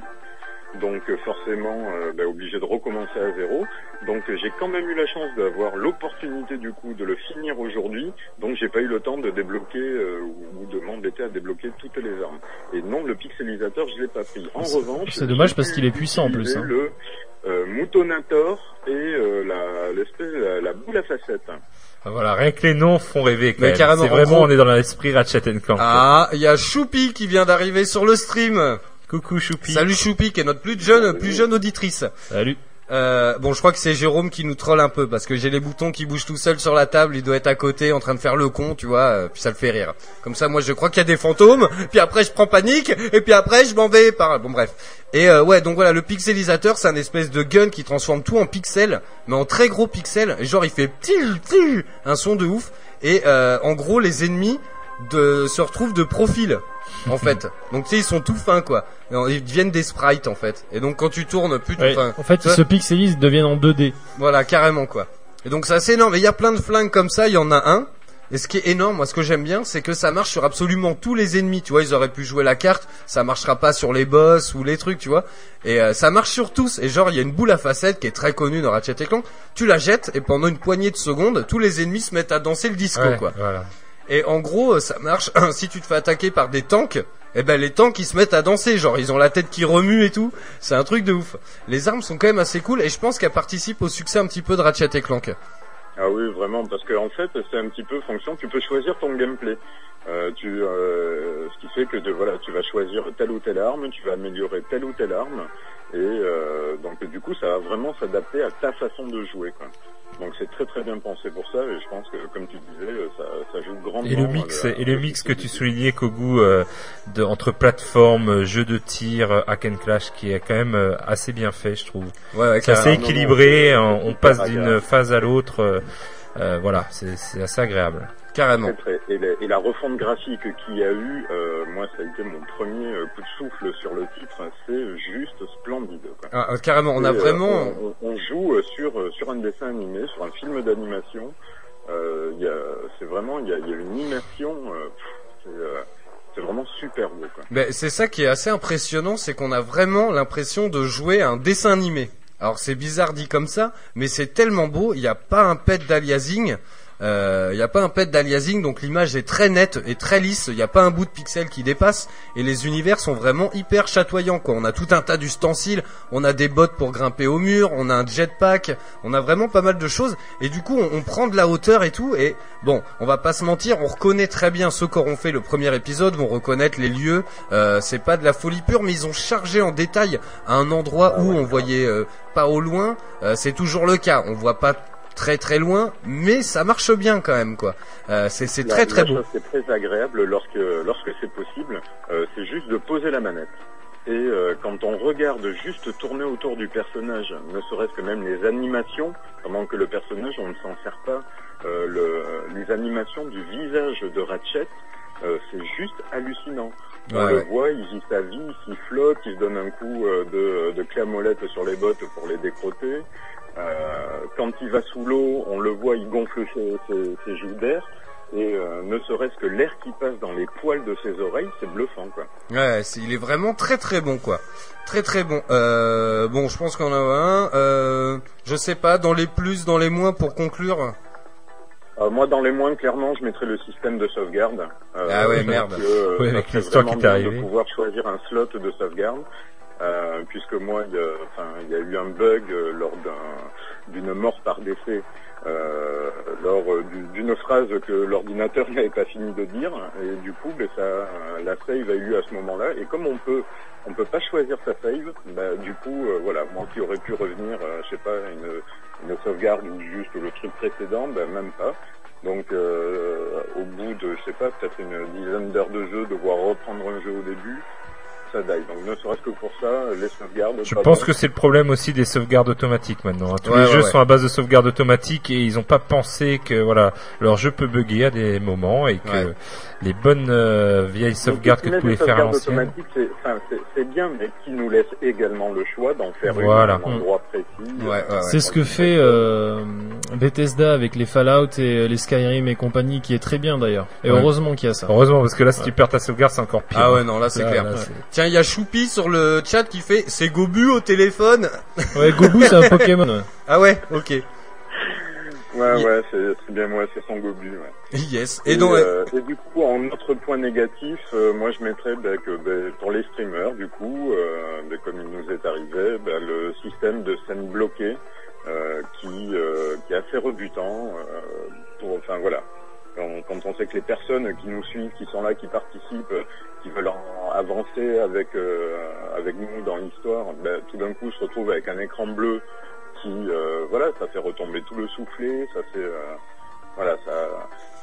Donc euh, forcément euh, bah, obligé de recommencer à zéro. Donc j'ai quand même eu la chance d'avoir l'opportunité du coup de le finir aujourd'hui. Donc j'ai pas eu le temps de débloquer euh, ou de m'embêter à débloquer toutes les armes. Et non, le pixelisateur je l'ai pas pris. En revanche, c'est dommage parce qu'il est puissant, en plus, hein. Le Moutonator et euh, la l'espèce la, la boule à facettes. Voilà, rien que les noms font rêver. Quand Mais même. carrément, C'est en vraiment, on est dans l'esprit Ratchet Clank. Ah, il y a Choupi qui vient d'arriver sur le stream. Coucou Choupi. Salut Choupi, qui est notre plus jeune, plus jeune auditrice. Salut. Euh, bon, je crois que c'est Jérôme qui nous troll un peu parce que j'ai les boutons qui bougent tout seul sur la table. Il doit être à côté en train de faire le con, tu vois. euh, puis ça le fait rire. Comme ça, moi, je crois qu'il y a des fantômes. Puis après, je prends panique. Et puis après, je m'en vais par. Bon, bref. Et euh, ouais, donc voilà, le pixelisateur, c'est un espèce de gun qui transforme tout en pixels, mais en très gros pixels. Genre, il fait un son de ouf. Et euh, en gros, les ennemis de, se retrouvent de profil. En fait, donc tu sais ils sont tout fins quoi. Ils deviennent des sprites en fait. Et donc quand tu tournes, plus tu- Ouais, en fait, ils se pixelisent, ils deviennent en 2D. voilà, carrément quoi. Et donc c'est assez énorme. Et il y a plein de flingues comme ça, il y en a un. Et ce qui est énorme, moi ce que j'aime bien, c'est que ça marche sur absolument tous les ennemis. Tu vois, ils auraient pu jouer la carte, ça marchera pas sur les boss ou les trucs, tu vois. Et euh, ça marche sur tous. Et genre, il y a une boule à facettes qui est très connue dans Ratchet Clank. Tu la jettes et pendant une poignée de secondes, tous les ennemis se mettent à danser le disco, Ouais, quoi. Voilà. Et en gros, euh, ça marche si tu te fais attaquer par des tanks. Eh ben les tanks ils se mettent à danser, genre ils ont la tête qui remue et tout. C'est un truc de ouf. Les armes sont quand même assez cool et je pense qu'elles participent au succès un petit peu de Ratchet et Clank. Ah oui, vraiment, parce qu'en fait, c'est un petit peu fonction. Tu peux choisir ton gameplay. Euh, tu, euh, ce qui fait que voilà, tu vas choisir telle ou telle arme, tu vas améliorer telle ou telle arme, et euh, donc du coup, ça va vraiment s'adapter à ta façon de jouer. Quoi. Donc c'est très très bien pensé pour ça, et je pense que, comme tu disais, ça, ça joue grandement. Et le mix, euh, et le mix que tu soulignais, Kogu, euh, de, entre plateforme, euh, jeu de tir, euh, hack and clash, qui est quand même euh, assez bien fait, je trouve. Ouais, c'est assez équilibré, on, passe d'une phase à l'autre. euh, euh, voilà, c'est c'est assez agréable. Carrément. Et, la, et la refonte graphique qu'il y a eu, euh, moi ça a été mon premier euh, coup de souffle sur le titre, c'est juste splendide. Quoi. Ah, euh, carrément, on a Et, vraiment. on, on- on joue sur sur un dessin animé, sur un film d'animation. Euh, il y a- c'est vraiment, il y a, il y a une immersion. pff, c'est, vraiment super beau. Quoi. Ben, c'est ça qui est assez impressionnant, c'est qu'on a vraiment l'impression de jouer à un dessin animé. Alors c'est bizarre dit comme ça, mais c'est tellement beau, il n'y a pas un pet d'aliasing. Euh, Il n'y a pas un pet d'aliasing, donc l'image est très nette et très lisse. Il n'y a pas un bout de pixel qui dépasse, et les univers sont vraiment hyper chatoyants. Quoi. On a tout un tas d'ustensiles, on a des bottes pour grimper au mur, on a un jetpack, on a vraiment pas mal de choses. Et du coup, on, on prend de la hauteur et tout. Et bon, on va pas se mentir, on reconnaît très bien ceux qui auront fait le premier épisode, vont reconnaître les lieux. Euh, c'est pas de la folie pure, mais ils ont chargé en détail à un endroit où on voyait euh, pas au loin. Euh, c'est toujours le cas. On voit pas très très loin, mais ça marche bien quand même quoi. Euh, c'est c'est très très beau. chose qui est très agréable lorsque lorsque c'est possible, euh, c'est juste de poser la manette. Et euh, quand on regarde juste tourner autour du personnage, ne serait-ce que même les animations, pendant que le personnage, on ne s'en sert pas, euh, le, les animations du visage de Ratchet, euh, c'est juste hallucinant. On Ouais, le ouais. voit, il vit sa vie, il flotte, il se donne un coup euh, de, de clé à molette sur les bottes pour les décrotter. Euh, quand il va sous l'eau, on le voit, il gonfle ses, ses- ses joues d'air. Et euh, ne serait-ce que l'air qui passe dans les poils de ses oreilles, c'est bluffant, quoi. Ouais, il est vraiment très très bon quoi. Très très bon. Euh, bon, je pense qu'on en a un. Euh, je sais pas, dans les plus, dans les moins pour conclure. Euh, moi, dans les moins, clairement, je mettrais le système de sauvegarde. Euh, Ah ouais, parce merde. que, euh, Ouais, avec l'histoire qui t'est de pouvoir choisir un slot de sauvegarde. Euh, puisque moi, il y a, eu un bug euh, lors d'un- d'une mort par décès, euh, lors euh, du- d'une phrase que l'ordinateur n'avait pas fini de dire, et du coup, ben, la save a eu à ce moment-là. Et comme on peut, on peut pas choisir sa save, bah, du coup, voilà, moi qui aurais pu revenir, je sais pas, une, une sauvegarde ou juste le truc précédent, ben, même pas. Donc, au bout de, je sais pas, peut-être une dizaine d'heures de jeu, devoir reprendre un jeu au début, ça die. Donc, ne serait-ce que pour ça, les sauvegardes. Je pense que c'est le problème aussi des sauvegardes automatiques maintenant. hein. Tous Ouais, les ouais, jeux ouais. sont à base de sauvegarde automatique et ils ont pas pensé que voilà leur jeu peut bugger à des moments et que les bonnes euh, vieilles Donc, sauvegardes que tu pouvais faire à sauvegardes l'ancienne. automatiques, c'est, enfin, c'est, bien, mais qui nous laisse également le choix d'en faire Voilà. une à un endroit précis. Ouais, ouais, ouais. C'est ce que fait euh, Bethesda avec les Fallout et euh, les Skyrim et compagnie, qui est très bien d'ailleurs. Et Ouais. heureusement qu'il y a ça. Heureusement parce que là si tu perds ta sauvegarde c'est encore pire. Ah ouais, non, là c'est clair. là, Tiens, il y a Choupi sur le chat qui fait c'est Gobu au téléphone. Ouais, Gobu c'est un Pokémon. ouais. Ah ouais, ok. Ouais, ouais, c'est, c'est bien moi, c'est son gobu, ouais. Yes. Et, Et donc, euh, et du coup, en autre point négatif, euh, moi je mettrais bah, que bah, pour les streamers, du coup, euh, bah, comme il nous est arrivé, bah, le système de scène bloquée euh, qui, euh, qui est assez rebutant. euh, pour, enfin voilà, quand, quand on sait que les personnes qui nous suivent, qui sont là, qui participent, qui veulent en avancer avec euh, avec nous dans l'histoire, ben, tout d'un coup se retrouvent avec un écran bleu qui, euh, voilà, ça fait retomber tout le soufflet, ça fait, euh, voilà, ça,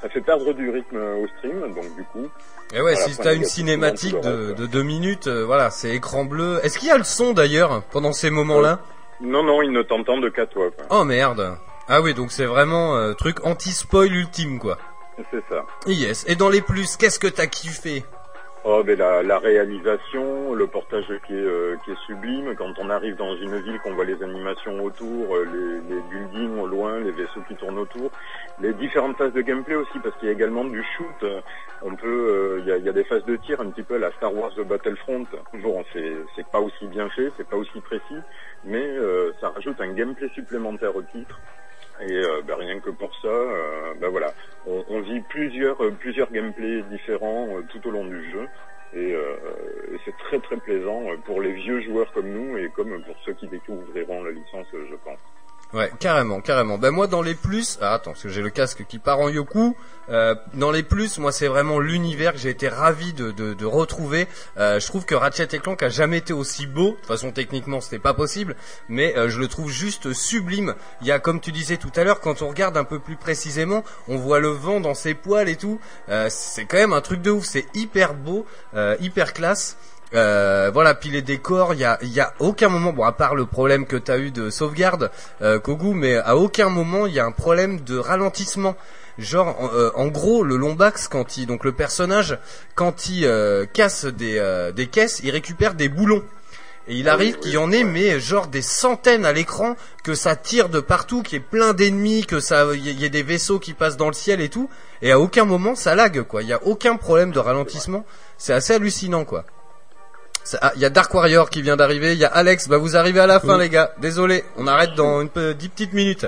ça fait perdre du rythme au stream, donc du coup. Et ouais, si t'as une cinématique de, de deux minutes, euh, voilà, c'est écran bleu. Est-ce qu'il y a le son d'ailleurs pendant ces moments-là Non, non, ils ne t'entendent qu'à toi, quoi. Oh merde. Ah oui, donc c'est vraiment truc anti-spoil ultime quoi. C'est ça. Yes. Et dans les plus, qu'est-ce que t'as kiffé? Oh, ben la, la réalisation, le portage qui est, euh, qui est sublime. Quand on arrive dans une ville, qu'on voit les animations autour, euh, les, les buildings au loin, les vaisseaux qui tournent autour, les différentes phases de gameplay aussi, parce qu'il y a également du shoot. On peut, euh, il y, y a des phases de tir un petit peu à la Star Wars Battlefront. Bon, c'est c'est pas aussi bien fait, c'est pas aussi précis, mais euh, ça rajoute un gameplay supplémentaire au titre. Et euh, ben, rien que pour ça, euh, ben voilà, on, vit plusieurs euh, plusieurs gameplays différents euh, tout au long du jeu. Et, et c'est très très plaisant pour les vieux joueurs comme nous et comme pour ceux qui découvriront la licence, je pense. Ouais, carrément, carrément. Ben moi dans les plus, ah, attends, parce que j'ai le casque qui part en yoku. Euh, dans les plus, moi c'est vraiment l'univers que j'ai été ravi de, retrouver. Euh, je trouve que Ratchet et Clank a jamais été aussi beau. De toute façon, techniquement, c'était pas possible, mais euh, je le trouve juste sublime. Il y a, comme tu disais tout à l'heure, quand on regarde un peu plus précisément, on voit le vent dans ses poils et tout. C'est quand même un truc de ouf. C'est hyper beau, hyper classe. Euh, voilà, puis les décors, il y a, y a aucun moment, bon à part le problème que t'as eu de sauvegarde, euh, Kogu, mais à aucun moment il y a un problème de ralentissement. Genre, en, euh, en gros, le Lombax, quand il, donc le personnage, quand il euh, casse des, euh, des caisses, il récupère des boulons. Et il arrive qu'il y en ait, mais genre des centaines à l'écran, que ça tire de partout, qu'il y ait plein d'ennemis, que ça, il y ait des vaisseaux qui passent dans le ciel et tout. Et à aucun moment ça lag, quoi. Il y a aucun problème de ralentissement. C'est assez hallucinant, quoi. Ça- ah, Il y a Dark Warrior qui vient d'arriver. Il y a Alex. Bah vous arrivez à la fin, les gars. Désolé, on arrête dans une dix petites minutes.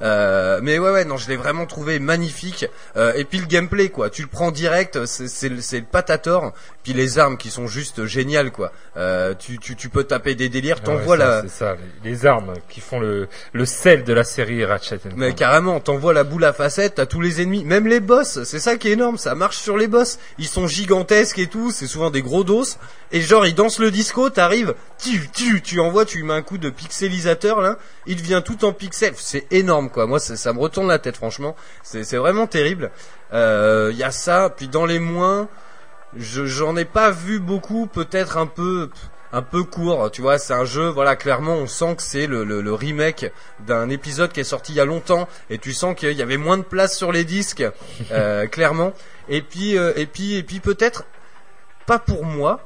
Euh, mais ouais ouais non je l'ai vraiment trouvé magnifique Euh, et puis le gameplay quoi tu le prends direct c'est c'est le c'est le patator puis les armes qui sont juste géniales quoi Euh, tu, tu tu peux taper des délires Ah t'envoies ouais, la C'est ça, les, armes qui font le, le sel de la série Ratchet mais carrément, t'envoies la boule à facettes, t'as tous les ennemis, même les boss, c'est ça qui est énorme, ça marche sur les boss. Ils sont gigantesques et tout, c'est souvent des gros dos. Et genre, ils dansent le disco, t'arrives, tu, tu, tu envoies, tu lui mets un coup de pixelisateur là, il devient tout en pixels. C'est énorme quoi, moi ça, ça me retourne la tête franchement, c'est c'est vraiment terrible. Il y a ça, puis dans les moins, je j'en ai pas vu beaucoup, peut-être un peu un peu court, tu vois, c'est un jeu, voilà, clairement on sent que c'est le, le, le remake d'un épisode qui est sorti il y a longtemps et tu sens qu'il y avait moins de place sur les disques, euh, clairement. Et puis euh, et puis et puis peut-être pas pour moi,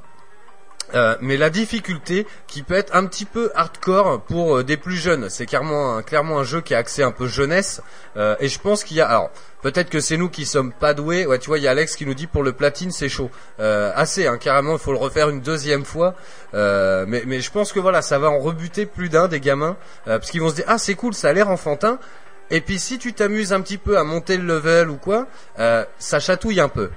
euh, mais la difficulté qui peut être un petit peu hardcore pour euh, des plus jeunes, c'est clairement un, clairement un jeu qui est axé un peu jeunesse. Euh, et je pense qu'il y a, alors peut-être que c'est nous qui sommes pas doués. Ouais, tu vois, il y a Alex qui nous dit pour le platine c'est chaud, assez, hein, carrément. Il faut le refaire une deuxième fois. Mais mais je pense que voilà, ça va en rebuter plus d'un des gamins parce qu'ils vont se dire ah c'est cool, ça a l'air enfantin. Et puis si tu t'amuses un petit peu à monter le level ou quoi, ça chatouille un peu.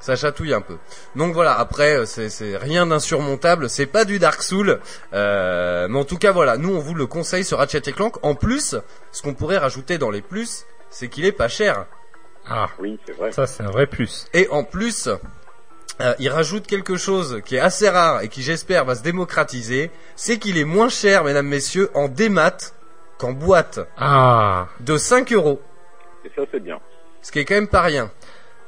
Ça chatouille un peu. Donc voilà, après euh, c'est rien d'insurmontable, c'est pas du Dark Soul, euh, mais en tout cas voilà, nous on vous le conseille sur Ratchet et Clank. En plus, ce qu'on pourrait rajouter dans les plus, c'est qu'il est pas cher. Ah, Oui, c'est vrai. ça c'est un vrai plus. Et en plus, euh, il rajoute quelque chose qui est assez rare et qui j'espère va se démocratiser, c'est qu'il est moins cher, mesdames, messieurs, en démat qu'en boîte, Ah, de 5 euros, Et ça, c'est bien. ce qui est quand même pas rien.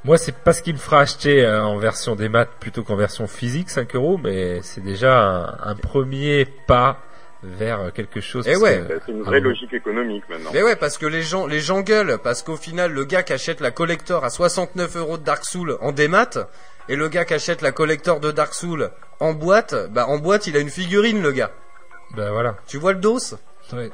Moi c'est pas ce qu'il me fera acheter euh, en version des maths plutôt qu'en version physique 5 euros, mais c'est déjà un, un premier pas vers quelque chose. Eh parce ouais. que- C'est une vraie logique économique maintenant. Mais ouais, parce que les gens, les gens gueulent, parce qu'au final, le gars qui achète la collector à 69 euros de Dark Soul en démat, et le gars qui achète la collector de Dark Soul en boîte, bah en boîte il a une figurine le gars. Ben voilà. Tu vois le dos? Ouais.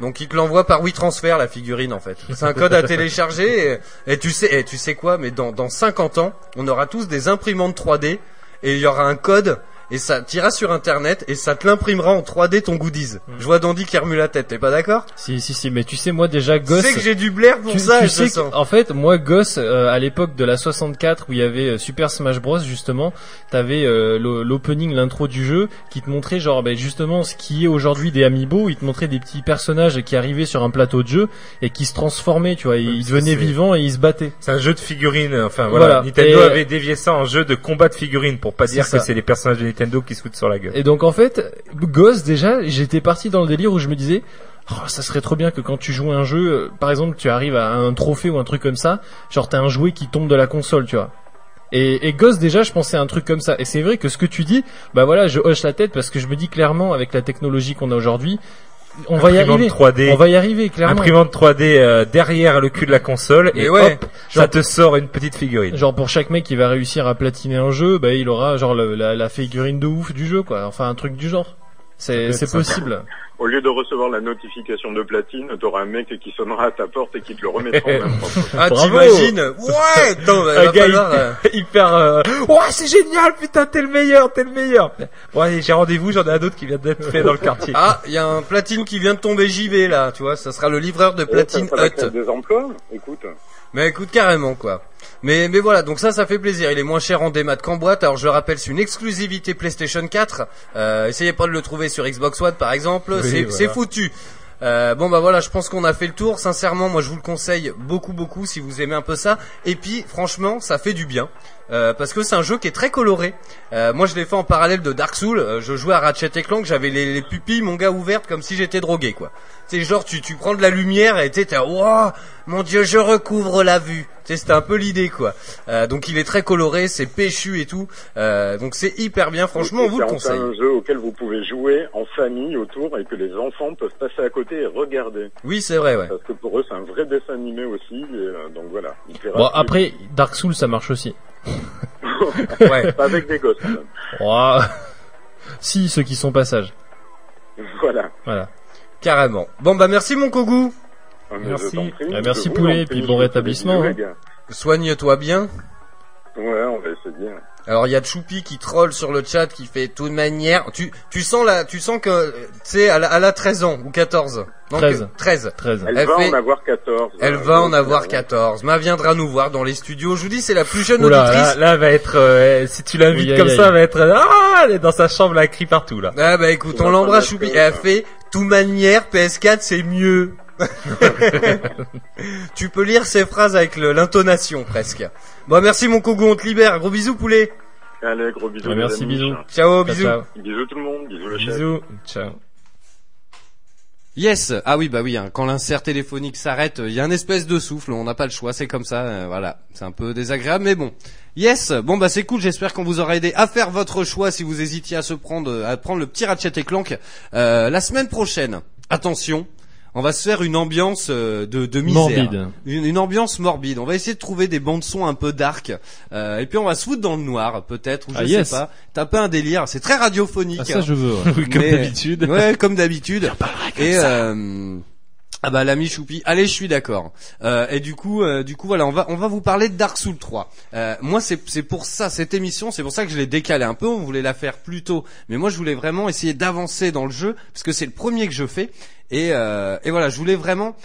Donc il te l'envoie par WeTransfer la figurine en fait. C'est un code à télécharger et, tu sais, et tu sais quoi Mais dans, dans 50 ans, on aura tous des imprimantes 3D et il y aura un code et ça t'iras sur internet et ça te l'imprimera en 3D ton goodies. Mm. Je vois Dandy qui remue la tête, t'es pas d'accord? Si, si, si, mais tu sais, moi déjà, gosse. Tu sais que j'ai du blaire pour tu, ça, tu je sais sens. en fait, moi, gosse, euh, à l'époque de la 64 où il y avait euh, Super Smash Bros, justement, t'avais euh, l'o- l'opening, l'intro du jeu, qui te montrait genre, ben, justement, ce qui est aujourd'hui des amiibo. Il te montrait des petits personnages qui arrivaient sur un plateau de jeu et qui se transformaient, tu vois. et Ils devenaient vivants et ils se battaient. C'est un jeu de figurines. Enfin voilà, Voilà. Nintendo Et- avait dévié ça en jeu de combat de figurines pour pas dire ça. que c'est les personnages de Nintendo qui se foutent sur la gueule. Et donc en fait, gosse déjà, j'étais parti dans le délire où je me disais, oh, ça serait trop bien que quand tu joues un jeu, euh, par exemple, tu arrives à un trophée ou un truc comme ça, genre t'as un jouet qui tombe de la console, tu vois. Et, et gosse déjà, je pensais à un truc comme ça. Et c'est vrai que ce que tu dis, bah voilà, je hoche la tête parce que je me dis clairement avec la technologie qu'on a aujourd'hui, on va y Imprimante arriver. 3D. On va y arriver clairement. Imprimante 3D euh, derrière le cul de la console Mais et ouais. hop, ça te sort une petite figurine. Genre pour chaque mec qui va réussir à platiner un jeu, bah il aura genre le- la, la figurine de ouf du jeu quoi. Enfin un truc du genre. C'est c'est possible. Au lieu de recevoir la notification de platine, t'auras un mec qui sonnera à ta porte et qui te le remettra en main. Ah, Bravo. t'imagines Ouais Attends, bah, un gars falloir, euh, hyper, euh, ouais c'est génial putain t'es le meilleur t'es le meilleur bon allez j'ai rendez-vous j'en ai un autre qui vient d'être fait dans le quartier Ah, il y a un platine qui vient de tomber JV là, tu vois, ça sera le livreur de Platine ça va Hut. des emplois Écoute. Mais écoute carrément quoi. Mais mais voilà, donc ça ça fait plaisir. Il est moins cher en démat qu'en boîte. Alors je le rappelle, c'est une exclusivité PlayStation 4. Euh, essayez pas de le trouver sur Xbox One par exemple, Oui, c'est voilà. foutu. Euh, bon bah voilà, je pense qu'on a fait le tour. Sincèrement, moi je vous le conseille beaucoup beaucoup si vous aimez un peu ça. Et puis franchement, ça fait du bien. Euh, parce que c'est un jeu qui est très coloré. Euh, moi je l'ai fait en parallèle de Dark Souls. Euh, je jouais à Ratchet et Clank, j'avais les, les pupilles mon gars ouvertes comme si j'étais drogué quoi. C'est genre tu tu prends de la lumière et t'es waouh mon dieu je recouvre la vue. C'était un peu l'idée quoi. Euh, donc il est très coloré, c'est péchu et tout. Euh, donc c'est hyper bien. Franchement, on vous le C'est conseille. un jeu auquel vous pouvez jouer en famille autour et que les enfants peuvent passer à côté et regarder. Oui, c'est vrai, ouais. Parce que pour eux, c'est un vrai dessin animé aussi. Et, euh, donc voilà. Bon plus. après Dark Souls ça marche aussi. Ouais. Pas avec des gosses. quand même. Ouah. si ceux qui sont passage. Voilà. Voilà. Carrément. Bon bah merci mon Kogu. Ah, Merci. Ah, merci, vous Poulet, et puis bon rétablissement, hein. Soigne-toi bien. Ouais, on va essayer. Alors il y a Choupi qui troll sur le chat qui fait toute manière. Tu tu sens la tu sens que euh, tu sais elle, a- elle a 13 ans ou 14. Non, 13. que- 13. 13. Elle, Elle va fait- en avoir 14. Elle euh, va en donc, avoir euh, 14. Mais elle viendra nous voir dans les studios. Je vous dis c'est la plus jeune Oula, là, auditrice. là, elle va être euh, si tu l'invites Oui, comme aïe. ça elle va être ah elle est dans sa chambre là elle crie partout là Ah bah écoute, on l'embrasse Choupi. Et elle euh, fait toute manière PS4 c'est mieux. tu peux lire ces phrases avec l'intonation presque. Bon merci mon Kogu, on te libère. Gros bisous poulet. Allez, gros bisous. Ouais, merci, amis. bisous. Ciao, Ciao, bisous. ciao. Bisous tout le monde. Bisous le chef. bisous ciao Yes. Ah oui, bah oui. hein, Quand l'insert téléphonique s'arrête, il y a un espèce de souffle. On n'a pas le choix. C'est comme ça. euh, voilà. C'est un peu désagréable, mais bon. Yes. Bon bah c'est cool. J'espère qu'on vous aura aidé à faire votre choix si vous hésitiez à se prendre, à prendre le petit Ratchet et Clank euh, la semaine prochaine. Attention. On va se faire une ambiance euh, de, de misère. Morbide. Une, une ambiance morbide. On va essayer de trouver des bandes son un peu dark. Euh, et puis on va se foutre dans le noir, peut-être, ou je Ah, sais yes. pas. Taper un délire. C'est très radiophonique. Ah, ça je veux. ouais. comme d'habitude Ouais, comme d'habitude. Et euh, ah bah l'ami Choupi. Allez, je suis d'accord. Euh, et du coup, euh, du coup voilà, on va on va vous parler de Dark Souls 3. Euh, moi, c'est c'est pour ça cette émission, c'est pour ça que je l'ai décalé un peu. On voulait la faire plus tôt, mais moi je voulais vraiment essayer d'avancer dans le jeu parce que c'est le premier que je fais. Et euh, et voilà, je voulais vraiment.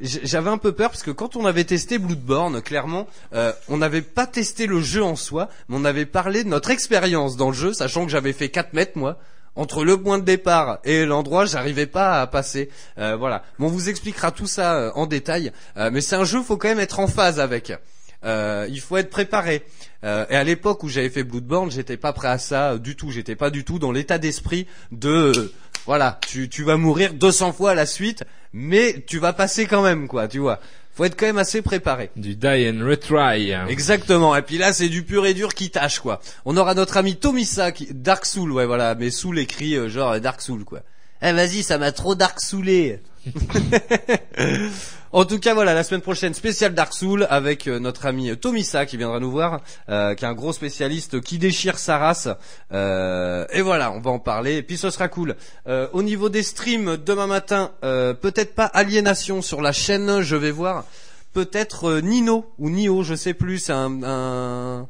J'avais un peu peur parce que quand on avait testé Bloodborne, clairement, euh, on n'avait pas testé le jeu en soi, mais on avait parlé de notre expérience dans le jeu, sachant que j'avais fait 4 mètres moi entre le point de départ et l'endroit, j'arrivais pas à passer. Euh, voilà. Bon, on vous expliquera tout ça euh, en détail, Euh, mais c'est un jeu, faut quand même être en phase avec. Il faut être préparé. Et à l'époque où j'avais fait Bloodborne, j'étais pas prêt à ça du tout. J'étais pas du tout dans l'état d'esprit de voilà, tu tu vas mourir 200 fois à la suite, mais tu vas passer quand même quoi, tu vois. Faut être quand même assez préparé. du die and retry Exactement. Et puis là, c'est du pur et dur qui tâche, quoi. On aura notre ami Tomisa, qui... Dark Soul, ouais, voilà. Mais Soul écrit euh, genre Dark Soul, quoi. Eh, vas-y, ça m'a trop Dark Soulé. en tout cas, voilà, la semaine prochaine, spécial Dark Soul avec euh, notre ami Tomisa qui viendra nous voir, euh, qui est un gros spécialiste qui déchire sa race. Euh, et voilà, on va en parler. Et puis ce sera cool. Au niveau des streams, demain matin, peut-être pas Aliénation sur la chaîne, je vais voir peut-être Nino ou Nio, je sais plus, c'est un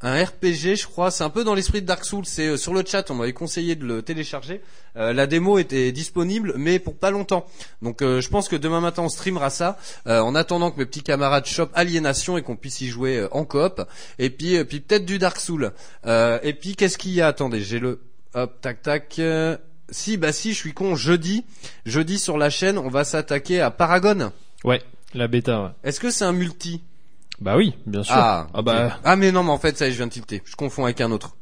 un RPG, je crois. C'est un peu dans l'esprit de Dark Souls. C'est euh, sur le chat, on m'avait conseillé de le télécharger. Euh, la démo était disponible, mais pour pas longtemps. Donc, euh, je pense que demain matin on streamera ça. euh, en attendant que mes petits camarades chopent Aliénation et qu'on puisse y jouer euh, en coop. Et puis, euh, puis peut-être du Dark Souls. Euh, et puis, qu'est-ce qu'il y a? Attendez, j'ai le. Hop, tac, tac. Si, bah si, je suis con. Jeudi, jeudi sur la chaîne, on va s'attaquer à Paragon. Ouais, la bêta. Ouais. Est-ce que c'est un multi? Bah oui, bien sûr. Ah, ah bah ah mais non, mais en fait, ça y est, je viens de tilter. Je confonds avec un autre.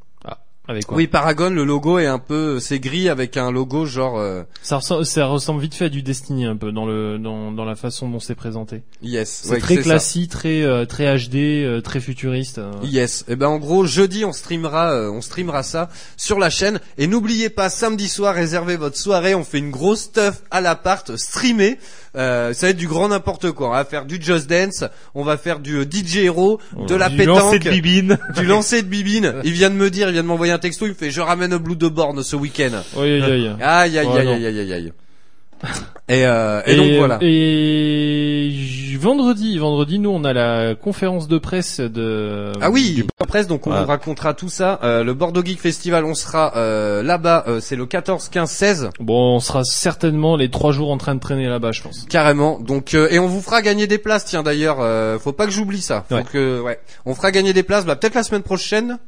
avec quoi? Oui, Paragon, le logo est un peu, c'est gris avec un logo genre. euh, Ça ressemble, ça ressemble vite fait à du Destiny un peu dans le dans, dans la façon dont c'est présenté. Yes, C'est ouais, très ça. classique, très euh, très HD, euh, très futuriste. euh. Yes. Et ben en gros jeudi on streamera euh, on streamera ça sur la chaîne et n'oubliez pas samedi soir réservez votre soirée on fait une grosse stuff à l'appart streamé euh, ça va être du grand n'importe quoi. On va faire du Just Dance on va faire du euh, DJ Hero de la Du pétanque. lancer de bibine. du lancer de bibine. Il vient de me dire il vient de m'envoyer un texto il me fait je ramène au Blue de Borne ce week-end. Aïe, aïe, aïe. aïe aïe aïe aïe aïe et, euh, et, donc voilà Et vendredi, vendredi, nous on a la conférence de presse de. Ah oui, presse donc on Voilà. vous racontera tout ça. Euh, le Bordeaux Geek Festival, on sera euh, là-bas. euh, c'est le 14, 15, 16. Bon, on sera certainement les trois jours en train de traîner là-bas, je pense. Carrément. Donc euh, et on vous fera gagner des places. Tiens d'ailleurs, euh, faut pas que j'oublie ça. Faut Ouais. que ouais, on fera gagner des places. Bah peut-être la semaine prochaine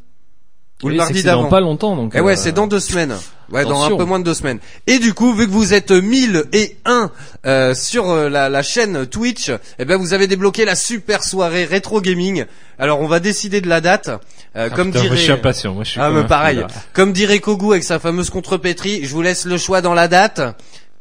ou le Oui, c'est mardi d'avant. pas longtemps, donc, Et ouais, euh, c'est dans deux semaines. Ouais, dans un peu moins de deux semaines. Et du coup, vu que vous êtes 1001 euh, sur euh, la, la chaîne Twitch, eh ben vous avez débloqué la super soirée rétro gaming. Alors on va décider de la date. Euh, Ah, comme putain, dirait. moi, je suis impatient, moi, je suis ah mais un pareil. là. Comme dirait Kogu avec sa fameuse contrepétrie, je vous laisse le choix dans la date.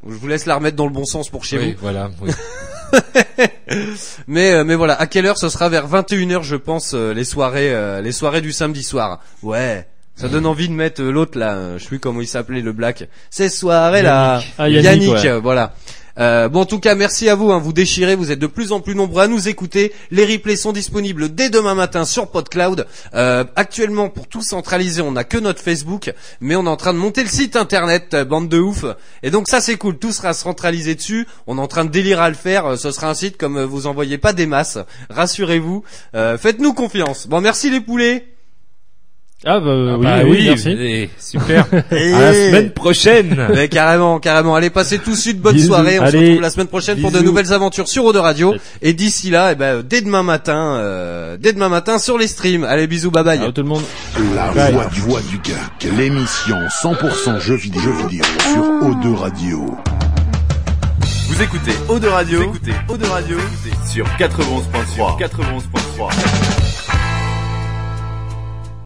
Je vous laisse la remettre dans le bon sens pour chez Oui, vous. voilà, oui. mais euh, mais voilà, à quelle heure ce sera vers 21h je pense euh, les soirées euh, les soirées du samedi soir. Ouais. Ça donne envie de mettre l'autre là, je sais plus comment il s'appelait le black. Ces soirées là, Yannick. Ah, Yannick, ouais. euh, voilà. Euh, bon en tout cas merci à vous, hein, vous déchirez, vous êtes de plus en plus nombreux à nous écouter. Les replays sont disponibles dès demain matin sur PodCloud. Euh, actuellement pour tout centraliser, on n'a que notre Facebook, mais on est en train de monter le site internet, euh, bande de ouf. Et donc ça c'est cool, tout sera centralisé dessus. On est en train de délirer à le faire. Euh, Ce sera un site comme vous envoyez pas des masses, rassurez-vous. Faites-nous confiance. Bon merci les poulets. Ah bah, Ah oui, bah oui, oui, merci. et super. Et- À la semaine prochaine. Mais carrément, carrément. Allez, passez tous une bonne Bisous. soirée. On se retrouve la semaine prochaine pour de nouvelles aventures sur Eau de Radio. Et d'ici là, eh ben, dès demain matin, euh, dès demain matin sur les streams. Allez, bisous, bye bye. Ciao tout le monde. La Bye. voix du, voix du geek, l'émission 100% jeux vidéo, jeux vidéo sur O2 Radio. Vous écoutez Eau de Radio, vous écoutez Eau de Radio sur 91.3. 91.3.